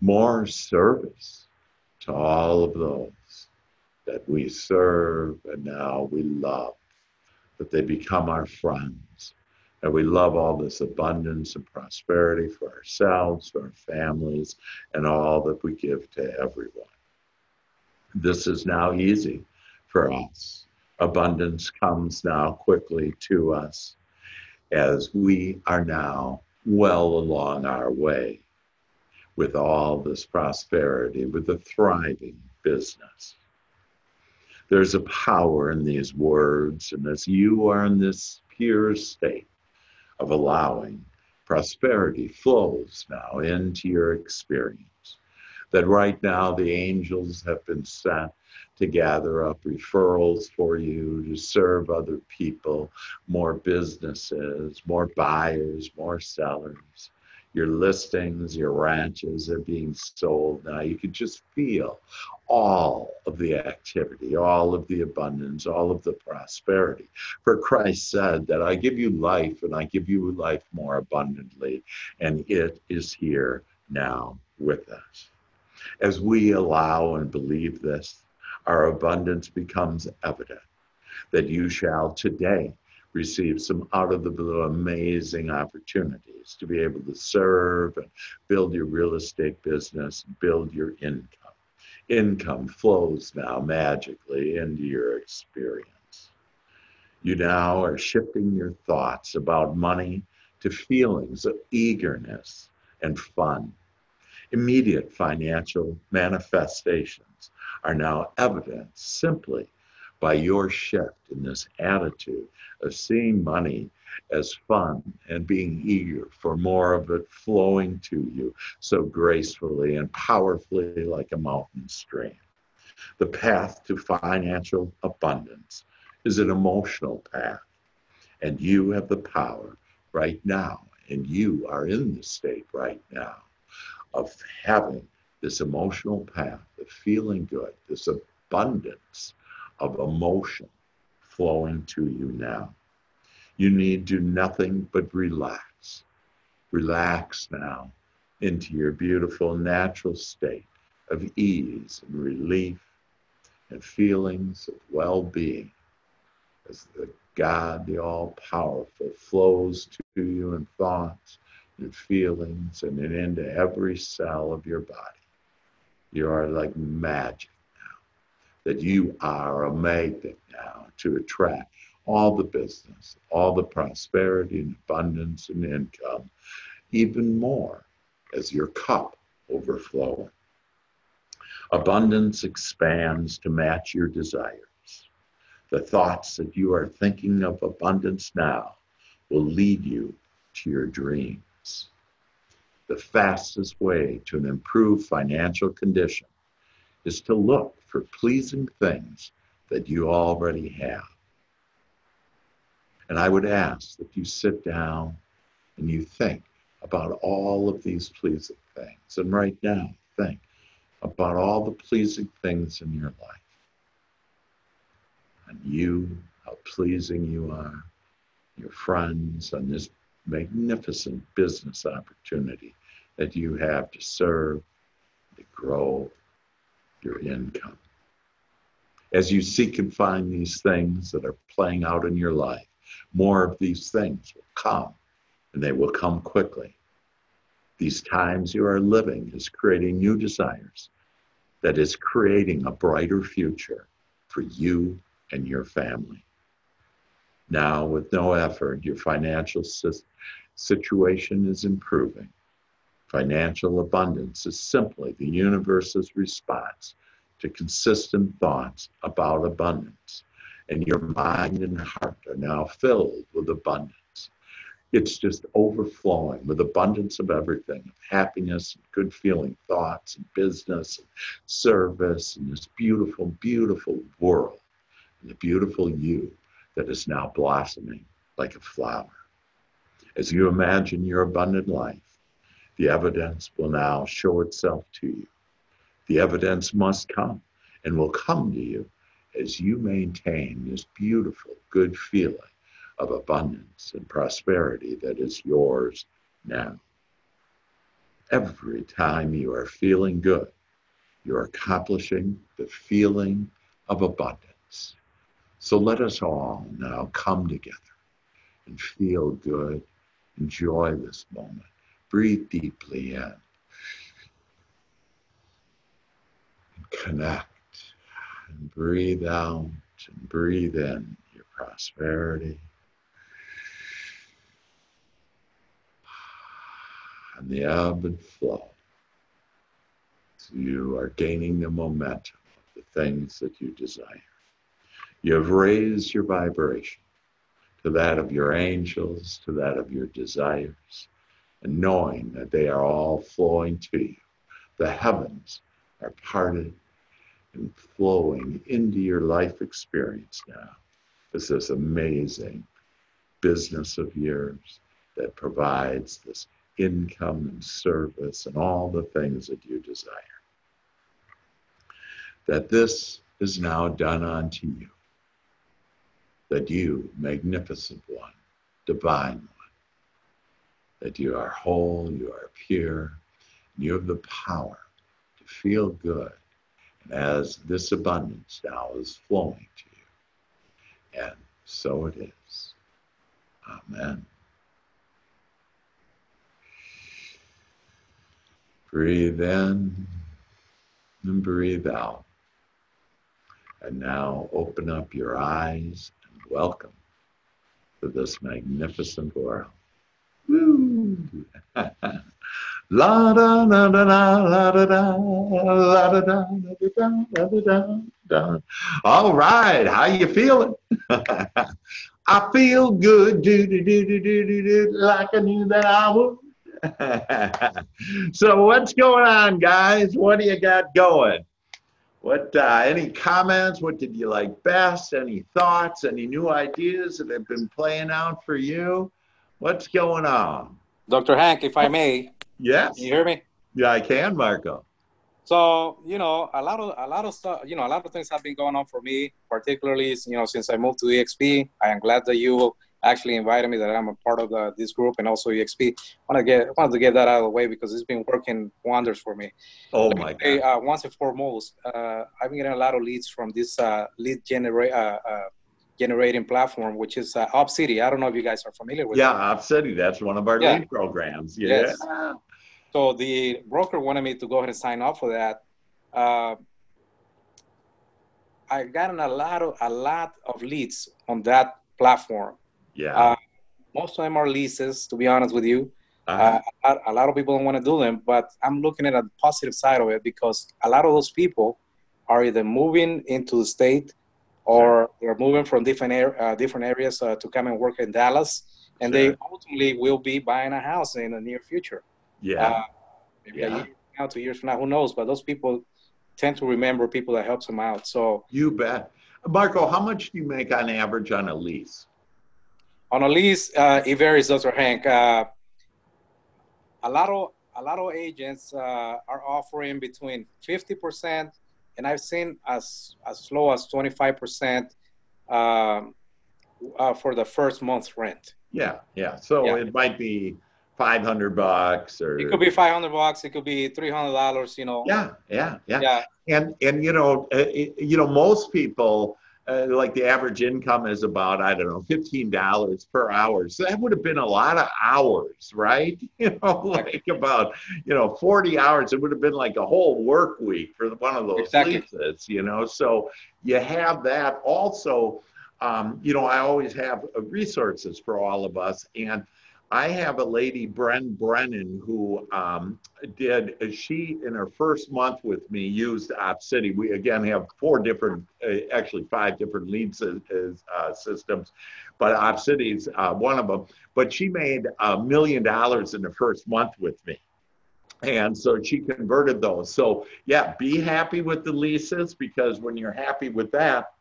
more service to all of those that we serve and now we love, that they become our friends and we love all this abundance and prosperity for ourselves, for our families, and all that we give to everyone. This is now easy for us. Abundance comes now quickly to us as we are now well along our way with all this prosperity, with a thriving business. There's a power in these words, and as you are in this pure state, of allowing prosperity flows now into your experience. That right now the angels have been sent to gather up referrals for you, to serve other people, more businesses, more buyers, more sellers your listings, your ranches are being sold now. You could just feel all of the activity, all of the abundance, all of the prosperity. For Christ said that I give you life and I give you life more abundantly, and it is here now with us. As we allow and believe this, our abundance becomes evident that you shall today receive some out of the blue amazing opportunities to be able to serve and build your real estate business, build your income. Income flows now magically into your experience. You now are shifting your thoughts about money to feelings of eagerness and fun. Immediate financial manifestations are now evident simply by your shift in this attitude of seeing money as fun and being eager for more of it flowing to you so gracefully and powerfully like a mountain stream. The path to financial abundance is an emotional path. And you have the power right now, and you are in the state right now of having this emotional path of feeling good, this abundance of emotion flowing to you now. You need do nothing but relax. Relax now into your beautiful natural state of ease and relief and feelings of well being as the God, the all powerful, flows to you in thoughts and feelings and into every cell of your body. You are like magic that you are a magnet now to attract all the business, all the prosperity and abundance and income, even more as your cup overflows. Abundance expands to match your desires. The thoughts that you are thinking of abundance now will lead you to your dreams. The fastest way to an improved financial condition is to look for pleasing things that you already have. And I would ask that you sit down and you think about all of these pleasing things. And right now, think about all the pleasing things in your life. And you, how pleasing you are, your friends, and this magnificent business opportunity that you have to serve, to grow your income. As you seek and find these things that are playing out in your life, more of these things will come and they will come quickly. These times you are living is creating new desires that is creating a brighter future for you and your family. Now, with no effort, your financial situation is improving. Financial abundance is simply the universe's response to consistent thoughts about abundance. And your mind and heart are now filled with abundance. It's just overflowing with abundance of everything of happiness and good feeling thoughts and business and service and this beautiful, beautiful world and the beautiful you that is now blossoming like a flower. As you imagine your abundant life, the evidence will now show itself to you. The evidence must come and will come to you as you maintain this beautiful, good feeling of abundance and prosperity that is yours now. Every time you are feeling good, you're accomplishing the feeling of abundance. So let us all now come together and feel good. Enjoy this moment. Breathe deeply in. And connect and breathe out and breathe in your prosperity. And the ebb and flow. So you are gaining the momentum of the things that you desire. You have raised your vibration to that of your angels, to that of your desires, and knowing that they are all flowing to you. The heavens are parted and flowing into your life experience now. This amazing business of yours that provides this income and service and all the things that you desire. That this is now done unto you that you, magnificent one, divine that you are whole, you are pure, you have the power to feel good. And as this abundance now is flowing to you, and so it is. Amen. Breathe in and breathe out. And now open up your eyes and welcome to this magnificent world. La da da da da la da da la da da da da da da da. All right, how you feeling? I feel good, do do do do do do do, like I knew that I would. so what's going on, guys? What do you got going? What, uh, any comments? What did you like best? Any thoughts? Any new ideas that have been playing out for you? What's going on? Dr. Hank, if I may, Yes. can you hear me? Yeah, I can, Marco. So, you know, a lot of a lot of stuff, you know, a lot of things have been going on for me, particularly, you know, since I moved to EXP. I am glad that you actually invited me that I'm a part of the, this group and also EXP. I want to get wanted to get that out of the way because it's been working wonders for me. Oh Let me my say, God. uh, once and foremost, uh, I've been getting a lot of leads from this uh, lead generate uh, uh, generating platform, which is uh, OpCity. I don't know if you guys are familiar with it. Yeah, City, that's one of our Yeah. lead programs. Yeah. Yes. So the broker wanted me to go ahead and sign up for that. Uh, I gotten a lot of a lot of leads on that platform. Yeah. Uh, most of them are leases, to be honest with you. Uh-huh. Uh, a lot of people don't want to do them, but I'm looking at a positive side of it because a lot of those people are either moving into the state or they're moving from different uh, different areas uh, to come and work in Dallas, and they ultimately will be buying a house in the near future. yeah. Uh, maybe a year from now, two years from now, who knows? But those people tend to remember people that helps them out. So you bet. Marco, how much do you make on average on a lease? on a lease, uh, it varies, Dr. Hank. Uh, a lot of a lot of agents uh, are offering between fifty percent, and I've seen as as low as twenty five percent um, uh, for the first month's rent. Yeah, yeah. So Yeah. it might be 500 bucks or. It could be five hundred bucks. It could be three hundred dollars. You know. Yeah, yeah, yeah. Yeah. And, and you know, uh, you know, most people, uh, like the average income is about, I don't know, $15 per hour. So that would have been a lot of hours, right? You know, like about, you know, 40 hours. It would have been like a whole work week for one of those Exactly. leases, you know? So you have that also. Um, you know, I always have uh, resources for all of us. And I have a lady, Bren Brennan, who um, did, she in her first month with me used OpCity. We again have four different, uh, actually five different lead uh, systems, but OpCity's uh, one of them. But she made a million dollars in the first month with me. And so she converted those. So yeah, be happy with the leases because when you're happy with that,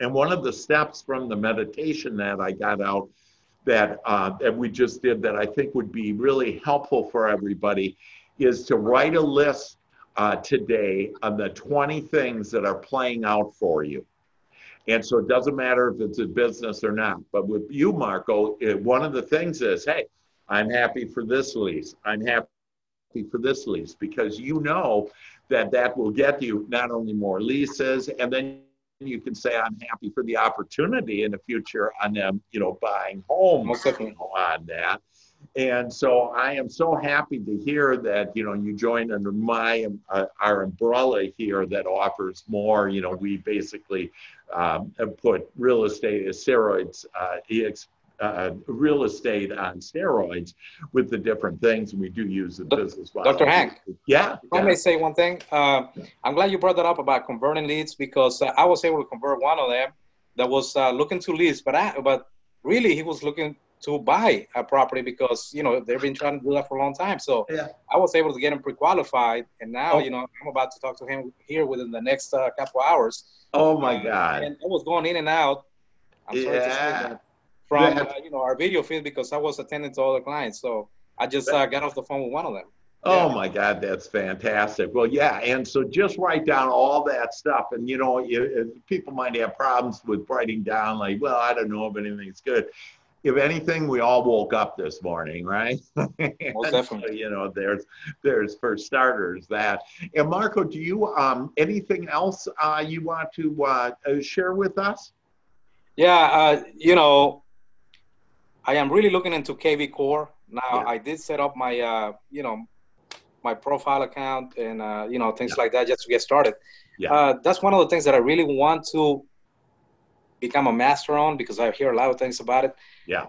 and one of the steps from the meditation that I got out that uh, that we just did that I think would be really helpful for everybody is to write a list uh, today of the 20 things that are playing out for you. And so it doesn't matter if it's a business or not. But with you, Marco, it, one of the things is, hey, I'm happy for this lease. I'm happy for this lease because you know that that will get you not only more leases and then you can say I'm happy for the opportunity in the future on them, you know, buying homes on that. And so I am so happy to hear that you know you join under my uh, our umbrella here that offers more. You know, we basically um, put real estate as steroids, uh, ex, uh, real estate on steroids with the different things, we do use the Doc- business model. Dr. Hank. Yeah. I may say one thing, uh, I'm glad you brought that up about converting leads because uh, I was able to convert one of them that was uh, looking to lease, but I, but really he was looking to buy a property because you know they've been trying to do that for a long time. So Yeah. I was able to get him pre-qualified, and now Oh. you know I'm about to talk to him here within the next uh, couple hours. Oh my God. And I was going in and out. I'm sorry to say Yeah. From uh, you know our video feed because I was attending to other clients. So I just uh, got off the phone with one of them. Oh Yeah. my God, that's fantastic. Well, yeah, and so just write down all that stuff, and you know, you, people might have problems with writing down, like, well, I don't know if anything's good. If anything, we all woke up this morning, right? Most definitely. so, you know, there's, there's for starters that. And Marco, do you um anything else uh, you want to uh, uh, share with us? Yeah, uh, you know, I am really looking into KV Core now. Yeah. I did set up my, uh, you know, my profile account and uh, you know things like that just to get started. Yeah. Uh, that's one of the things that I really want to become a master on because I hear a lot of things about it. Yeah.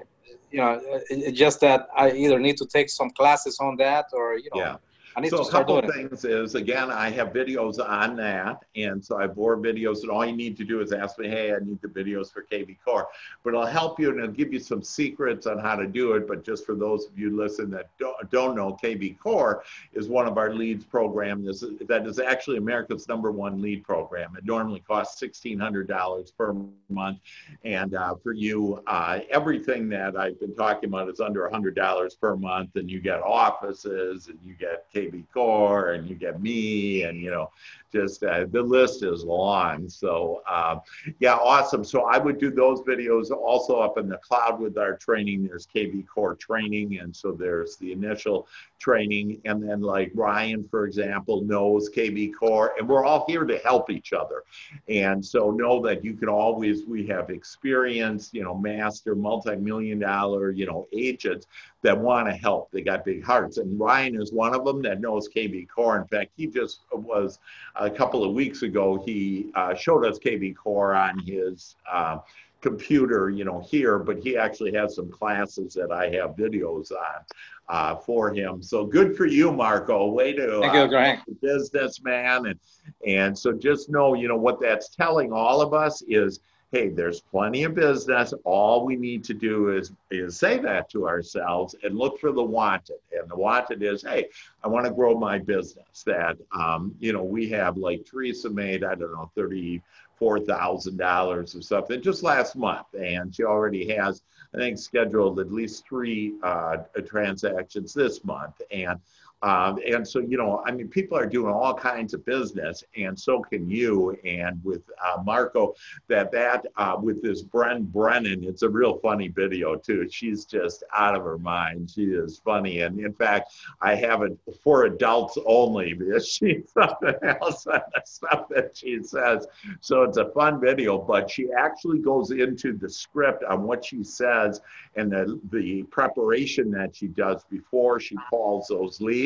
You know, it, it's just that I either need to take some classes on that or you know. Yeah. I need so to a couple of things is again, I have videos on that, and so I have more videos, and all you need to do is ask me, hey, I need the videos for KV Core. But I'll help you and I'll give you some secrets on how to do it. But just for those of you listen that don't, don't know, KV Core is one of our leads program. Is, that is actually America's number one lead program. It normally costs sixteen hundred dollars per month, and uh, for you, uh, everything that I've been talking about is under hundred dollars per month, and you get offices, and you get KV Core, and you get me, and you know, just uh, the list is long. So uh, yeah, awesome. So I would do those videos also up in the cloud with our training. There's KV Core training, and so there's the initial training, and then like Ryan, for example, knows KV Core, and we're all here to help each other. And so know that you can always we have experienced, you know, master multi-million dollar, you know, agents that want to help. They got big hearts, and Ryan is one of them that knows KV Core. In fact, he just was a couple of weeks ago. He uh, showed us KV Core on his. Uh, computer, you know, here, but he actually has some classes that I have videos on uh, for him. So good for you, Marco. Way to Thank you, uh, Dr. Businessman, and and so just know, you know, what that's telling all of us is, hey, there's plenty of business. All we need to do is is say that to ourselves and look for the wanted. And the wanted is, hey, I want to grow my business. That um, you know, we have like Teresa made, I don't know, thirty four thousand dollars or something just last month, and she already has, I think, scheduled at least three uh, transactions this month, and. Um, and so, you know, I mean, people are doing all kinds of business, and so can you. And with uh, Marco, that that uh, with this Bren Brennan, it's a real funny video too. She's just out of her mind. She is funny, and in fact, I have it for adults only because she's something else on the stuff that she says. So it's a fun video, but she actually goes into the script on what she says and the, the preparation that she does before she calls those leads.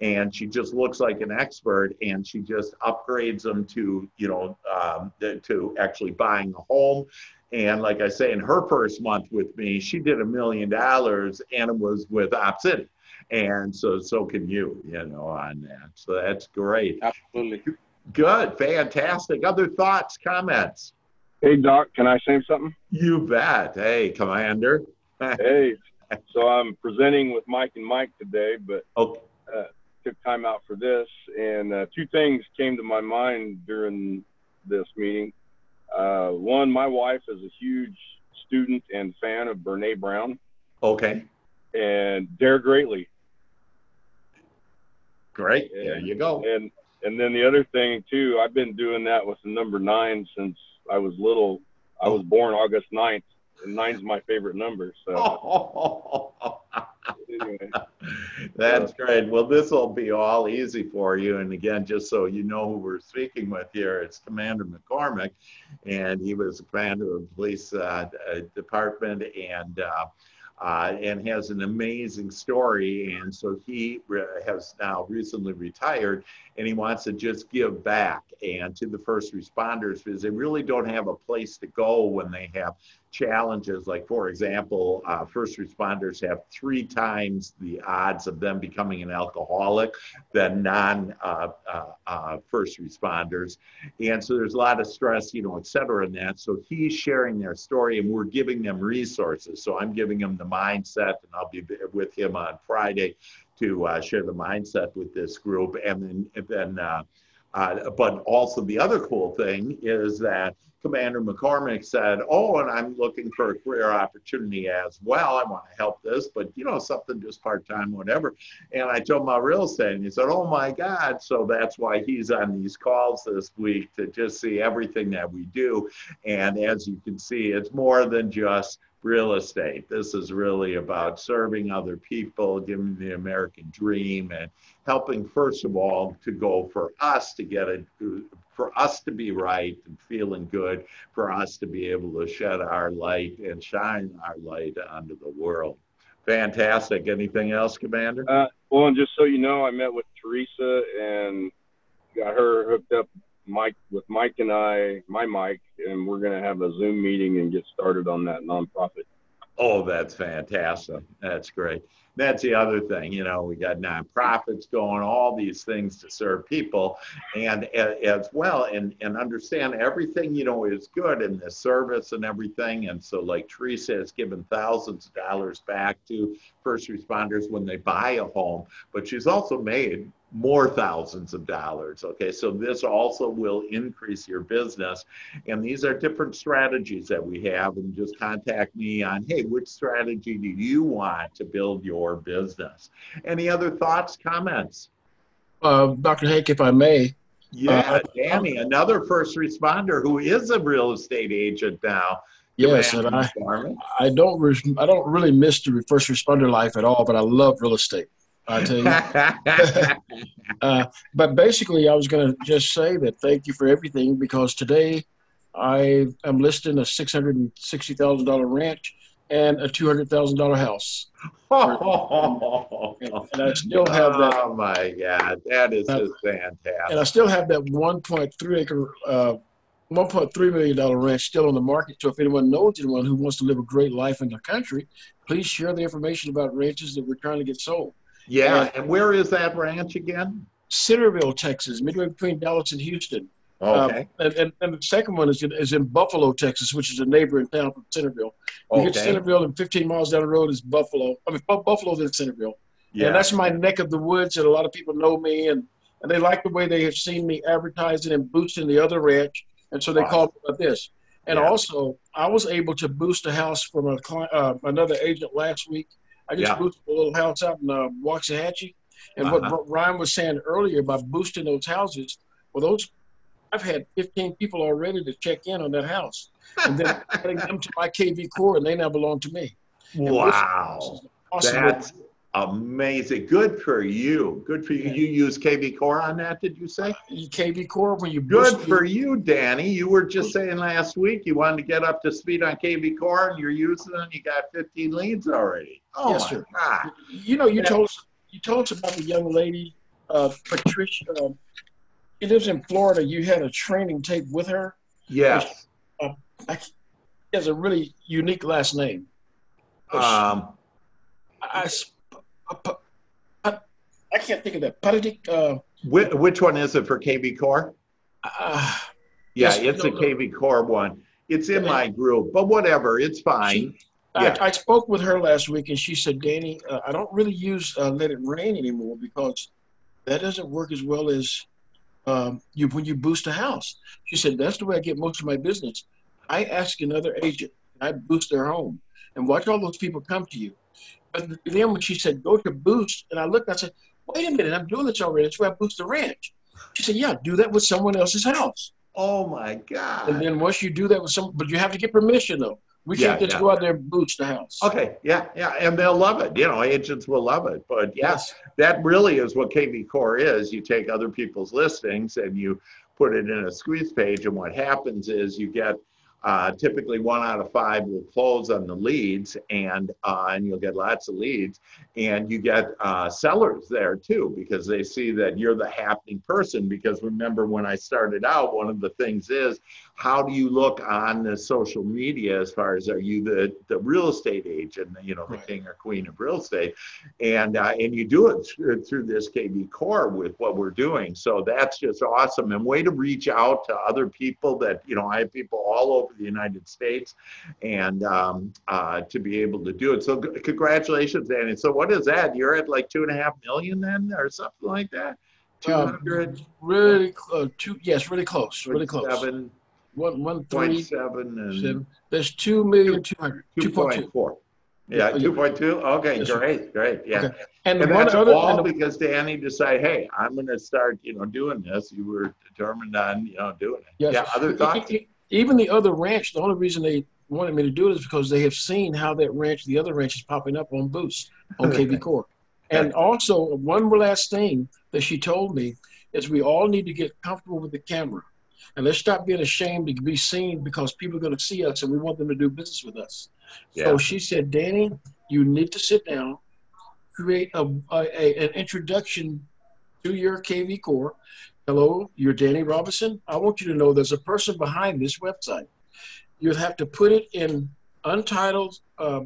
And she just looks like an expert and she just upgrades them to, you know, um, to actually buying a home. And like I say, in her first month with me, she did a million dollars and it was with Op City. And so, so can you, you know, on that. So that's great. Absolutely. Good, fantastic. Other thoughts, comments? Hey, Doc, can I say something? You bet. Hey, Commander. Hey, so I'm presenting with Mike and Mike today, but Okay. Took time out for this. And uh, two things came to my mind during this meeting. Uh, one, my wife is a huge student and fan of Brene Brown Okay. and Dare Greatly. Great. There you go. And and then the other thing too, I've been doing that with the number nine since I was little. I was born August 9th, and nine's my favorite number. So That's great. Well, this will be all easy for you. And again, just so you know who we're speaking with here, it's Commander McCormick, and he was a commander of the police uh, uh, department and. Uh, uh, and has an amazing story. And so he re- has now recently retired and he wants to just give back and to the first responders because they really don't have a place to go when they have challenges. Like, for example, uh, first responders have three times the odds of them becoming an alcoholic than non uh, uh, uh, first responders. And so there's a lot of stress, you know, et cetera, in that. So he's sharing their story and we're giving them resources. So I'm giving them the mindset and I'll be with him on Friday to uh, share the mindset with this group. And then, and then uh, but also the other cool thing is that Commander McCormick said, "Oh, and I'm looking for a career opportunity as well. I want to help this, but you know, something just part time, whatever." And I told him about real estate, and he said, "Oh my God!" So that's why he's on these calls this week to just see everything that we do. And as you can see, it's more than just real estate. This is really about serving other people, giving the American dream, and helping, first of all, to go for us to get it, for us to be right and feeling good, for us to be able to shed our light and shine our light onto the world. Fantastic. Anything else, Commander? uh, well, and just so you know, I met with Teresa and got her hooked up. Mike with Mike and I, my Mike, and we're gonna have a Zoom meeting and get started on that nonprofit. Oh, that's fantastic. That's great. That's the other thing. You know, we got nonprofits going, all these things to serve people, and as well, and and understand everything you know is good in this service and everything. And so, like Teresa has given thousands of dollars back to first responders when they buy a home, but she's also made more thousands of dollars. Okay, so this also will increase your business. And these are different strategies that we have. And just contact me on hey, which strategy do you want to build your business? Any other thoughts, comments? Uh, Dr. Hank, if I may. Yeah, uh, Danny, another first responder who is a real estate agent now. Yes, and I, I don't I don't really miss the first responder life at all, but I love real estate. I tell you. uh, but basically, I was going to just say that thank you for everything because today I am listing a six hundred and sixty thousand dollar ranch and a two hundred thousand dollar house. Oh, and I still have that. Oh my God, that is just fantastic. And I still have that one point three acre. Uh, $1.3 million ranch still on the market. So if anyone knows anyone who wants to live a great life in the country, please share the information about ranches that we're trying to get sold. Yeah, and where is that ranch again? Centerville, Texas, midway between Dallas and Houston. Okay. Um, and, and, and, the second one is in, is in Buffalo, Texas, which is a neighboring town from Centerville. You okay. get to Centerville, and 15 miles down the road is Buffalo. I mean, Buffalo's in Centerville. Yeah. And that's my neck of the woods, and a lot of people know me, and, and they like the way they have seen me advertising and boosting the other ranch, and so they wow. called me about this. And yeah. also, I was able to boost a house from a client, uh, another agent last week I just yeah. boosted a little house out in uh, Waxahachie. And uh-huh. what Ryan was saying earlier about boosting those houses, well, those I've had 15 people already to check in on that house, and then adding them to my KV core, and they now belong to me. wow, awesome. that's amazing. Good for you. Good for you. You use KV core on that? Did you say KV core when you? Good for you, Danny. You were just saying last week you wanted to get up to speed on KV core, and you're using it. and You got 15 leads already. Oh yes, sir. God. You know, you told us you told us about the young lady, uh, Patricia. Uh, she lives in Florida. You had a training tape with her. Yes. Uh, she has a really unique last name. Um, I, I, can't think of that. Uh, which, which one is it for KV Core? Uh, yeah, it's no, a KV Core one. It's in my group, but whatever, it's fine. She, yeah. I, I, spoke with her last week, and she said, "Danny, uh, I don't really use uh, Let It Rain anymore because that doesn't work as well as um, you when you boost a house." She said, "That's the way I get most of my business. I ask another agent, I boost their home, and watch all those people come to you. But then when she said, "Go to boost," and I looked, I said, "Wait a minute, I'm doing this already. That's where I boost the ranch." She said, "Yeah, do that with someone else's house." Oh my God! And then once you do that with some, but you have to get permission though. We can't just yeah. go out there and boost the house. Okay, yeah, yeah, and they'll love it. You know, agents will love it. But yes, that really is what KV Core is. You take other people's listings and you put it in a squeeze page, and what happens is you get uh, typically, one out of five will close on the leads, and uh, and you'll get lots of leads, and you get uh, sellers there too because they see that you're the happening person. Because remember, when I started out, one of the things is how do you look on the social media as far as are you the the real estate agent, you know, the right. king or queen of real estate, and uh, and you do it through, through this KV Core with what we're doing. So that's just awesome, and way to reach out to other people that you know I have people all over the United States and um, uh, to be able to do it. So c- congratulations, Danny. So what is that? You're at like two and a half million then or something like that? 200? Um, really, uh, two, yes, really close, really close. Seven. One, one, three, seven and seven. There's two million two hundred. Two point four. Yeah, two point two. Okay, yes, great, great. Yeah, okay. and, and that's other, all because Danny decided, hey, I'm going to start, you know, doing this. You were determined on, you know, doing it. Yes. Yeah. Other thoughts? even the other ranch, the only reason they wanted me to do it is because they have seen how that ranch, the other ranch, is popping up on Boost on KV Core. And also, one last thing that she told me is we all need to get comfortable with the camera. And let's stop being ashamed to be seen because people are going to see us and we want them to do business with us. Yeah. So she said, Danny, you need to sit down, create a, a, a an introduction to your KV Core, hello, you're Danny Robinson. I want you to know there's a person behind this website. You'd have to put it in untitled uh,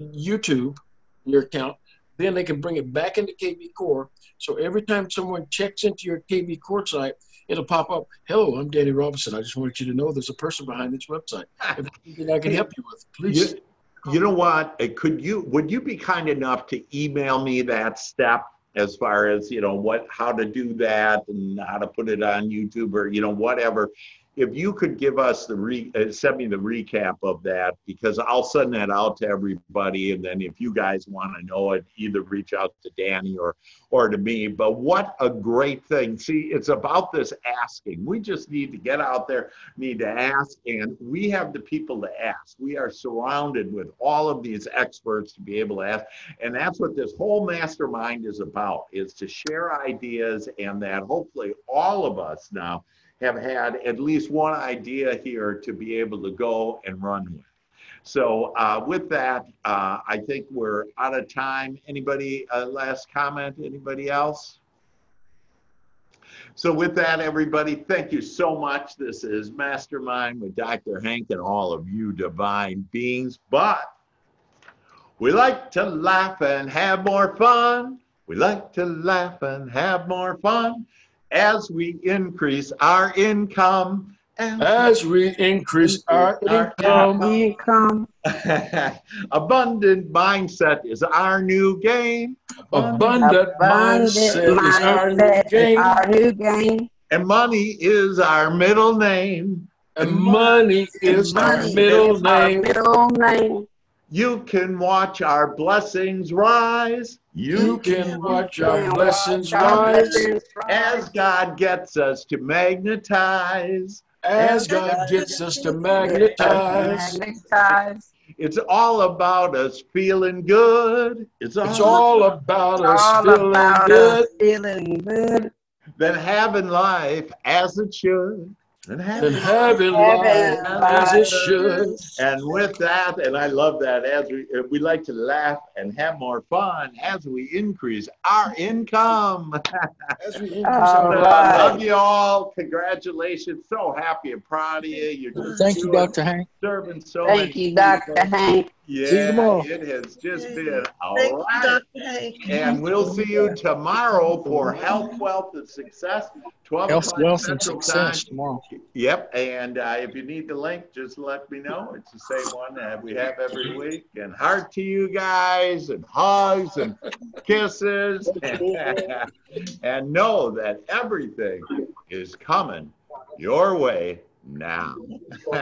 YouTube, your account. Then they can bring it back into KV Core. So every time someone checks into your KV Core site, it'll pop up. Hello, I'm Danny Robinson. I just wanted you to know there's a person behind this website. If I can help you with, please. You, you know what? Uh, could you would you be kind enough to email me that step as far as you know what how to do that and how to put it on YouTube or you know whatever if you could give us the re, uh, send me the recap of that because I'll send that out to everybody, and then if you guys want to know it, either reach out to Danny or or to me. But what a great thing! See, it's about this asking. We just need to get out there, need to ask, and we have the people to ask. We are surrounded with all of these experts to be able to ask, and that's what this whole mastermind is about: is to share ideas, and that hopefully all of us now have had at least one idea here to be able to go and run with. So uh, with that, uh, I think we're out of time. Anybody, uh, last comment? Anybody else? So with that, everybody, thank you so much. This is Mastermind with Dr. Hank and all of you divine beings. But we like to laugh and have more fun. We like to laugh and have more fun as we increase our income. As we increase our income. income. Abundant mindset is our new game. Abundant mindset is our new game. Our new game. And money is our middle name. And money is our Money middle is our. Middle name. You can watch our blessings rise. You can watch our And blessings our rise as. God gets us to magnetize. as God gets us to magnetize. Magnetize. It's all about us feeling good. It's all, It's all about us All feeling about good us feeling good. than having life as it should. And and having having life as it should. And with that, and I love that, as we uh, we like to laugh and have more fun as we increase our income. As we increase All our I love you all. Congratulations. So happy and proud of you. You're Thank you, Dr. Hank. serving so Thank many you, Dr. people. Hank. Yeah, See you tomorrow. it has just been all Thank you, right. Dr. And we'll see you tomorrow for Health, Wealth, and Success. 12 Health, wealth, and success Time. tomorrow. Yep, and uh, if you need the link, just let me know. It's the same one that we have every week. And heart to you guys, and hugs, and kisses. and know that everything is coming your way now.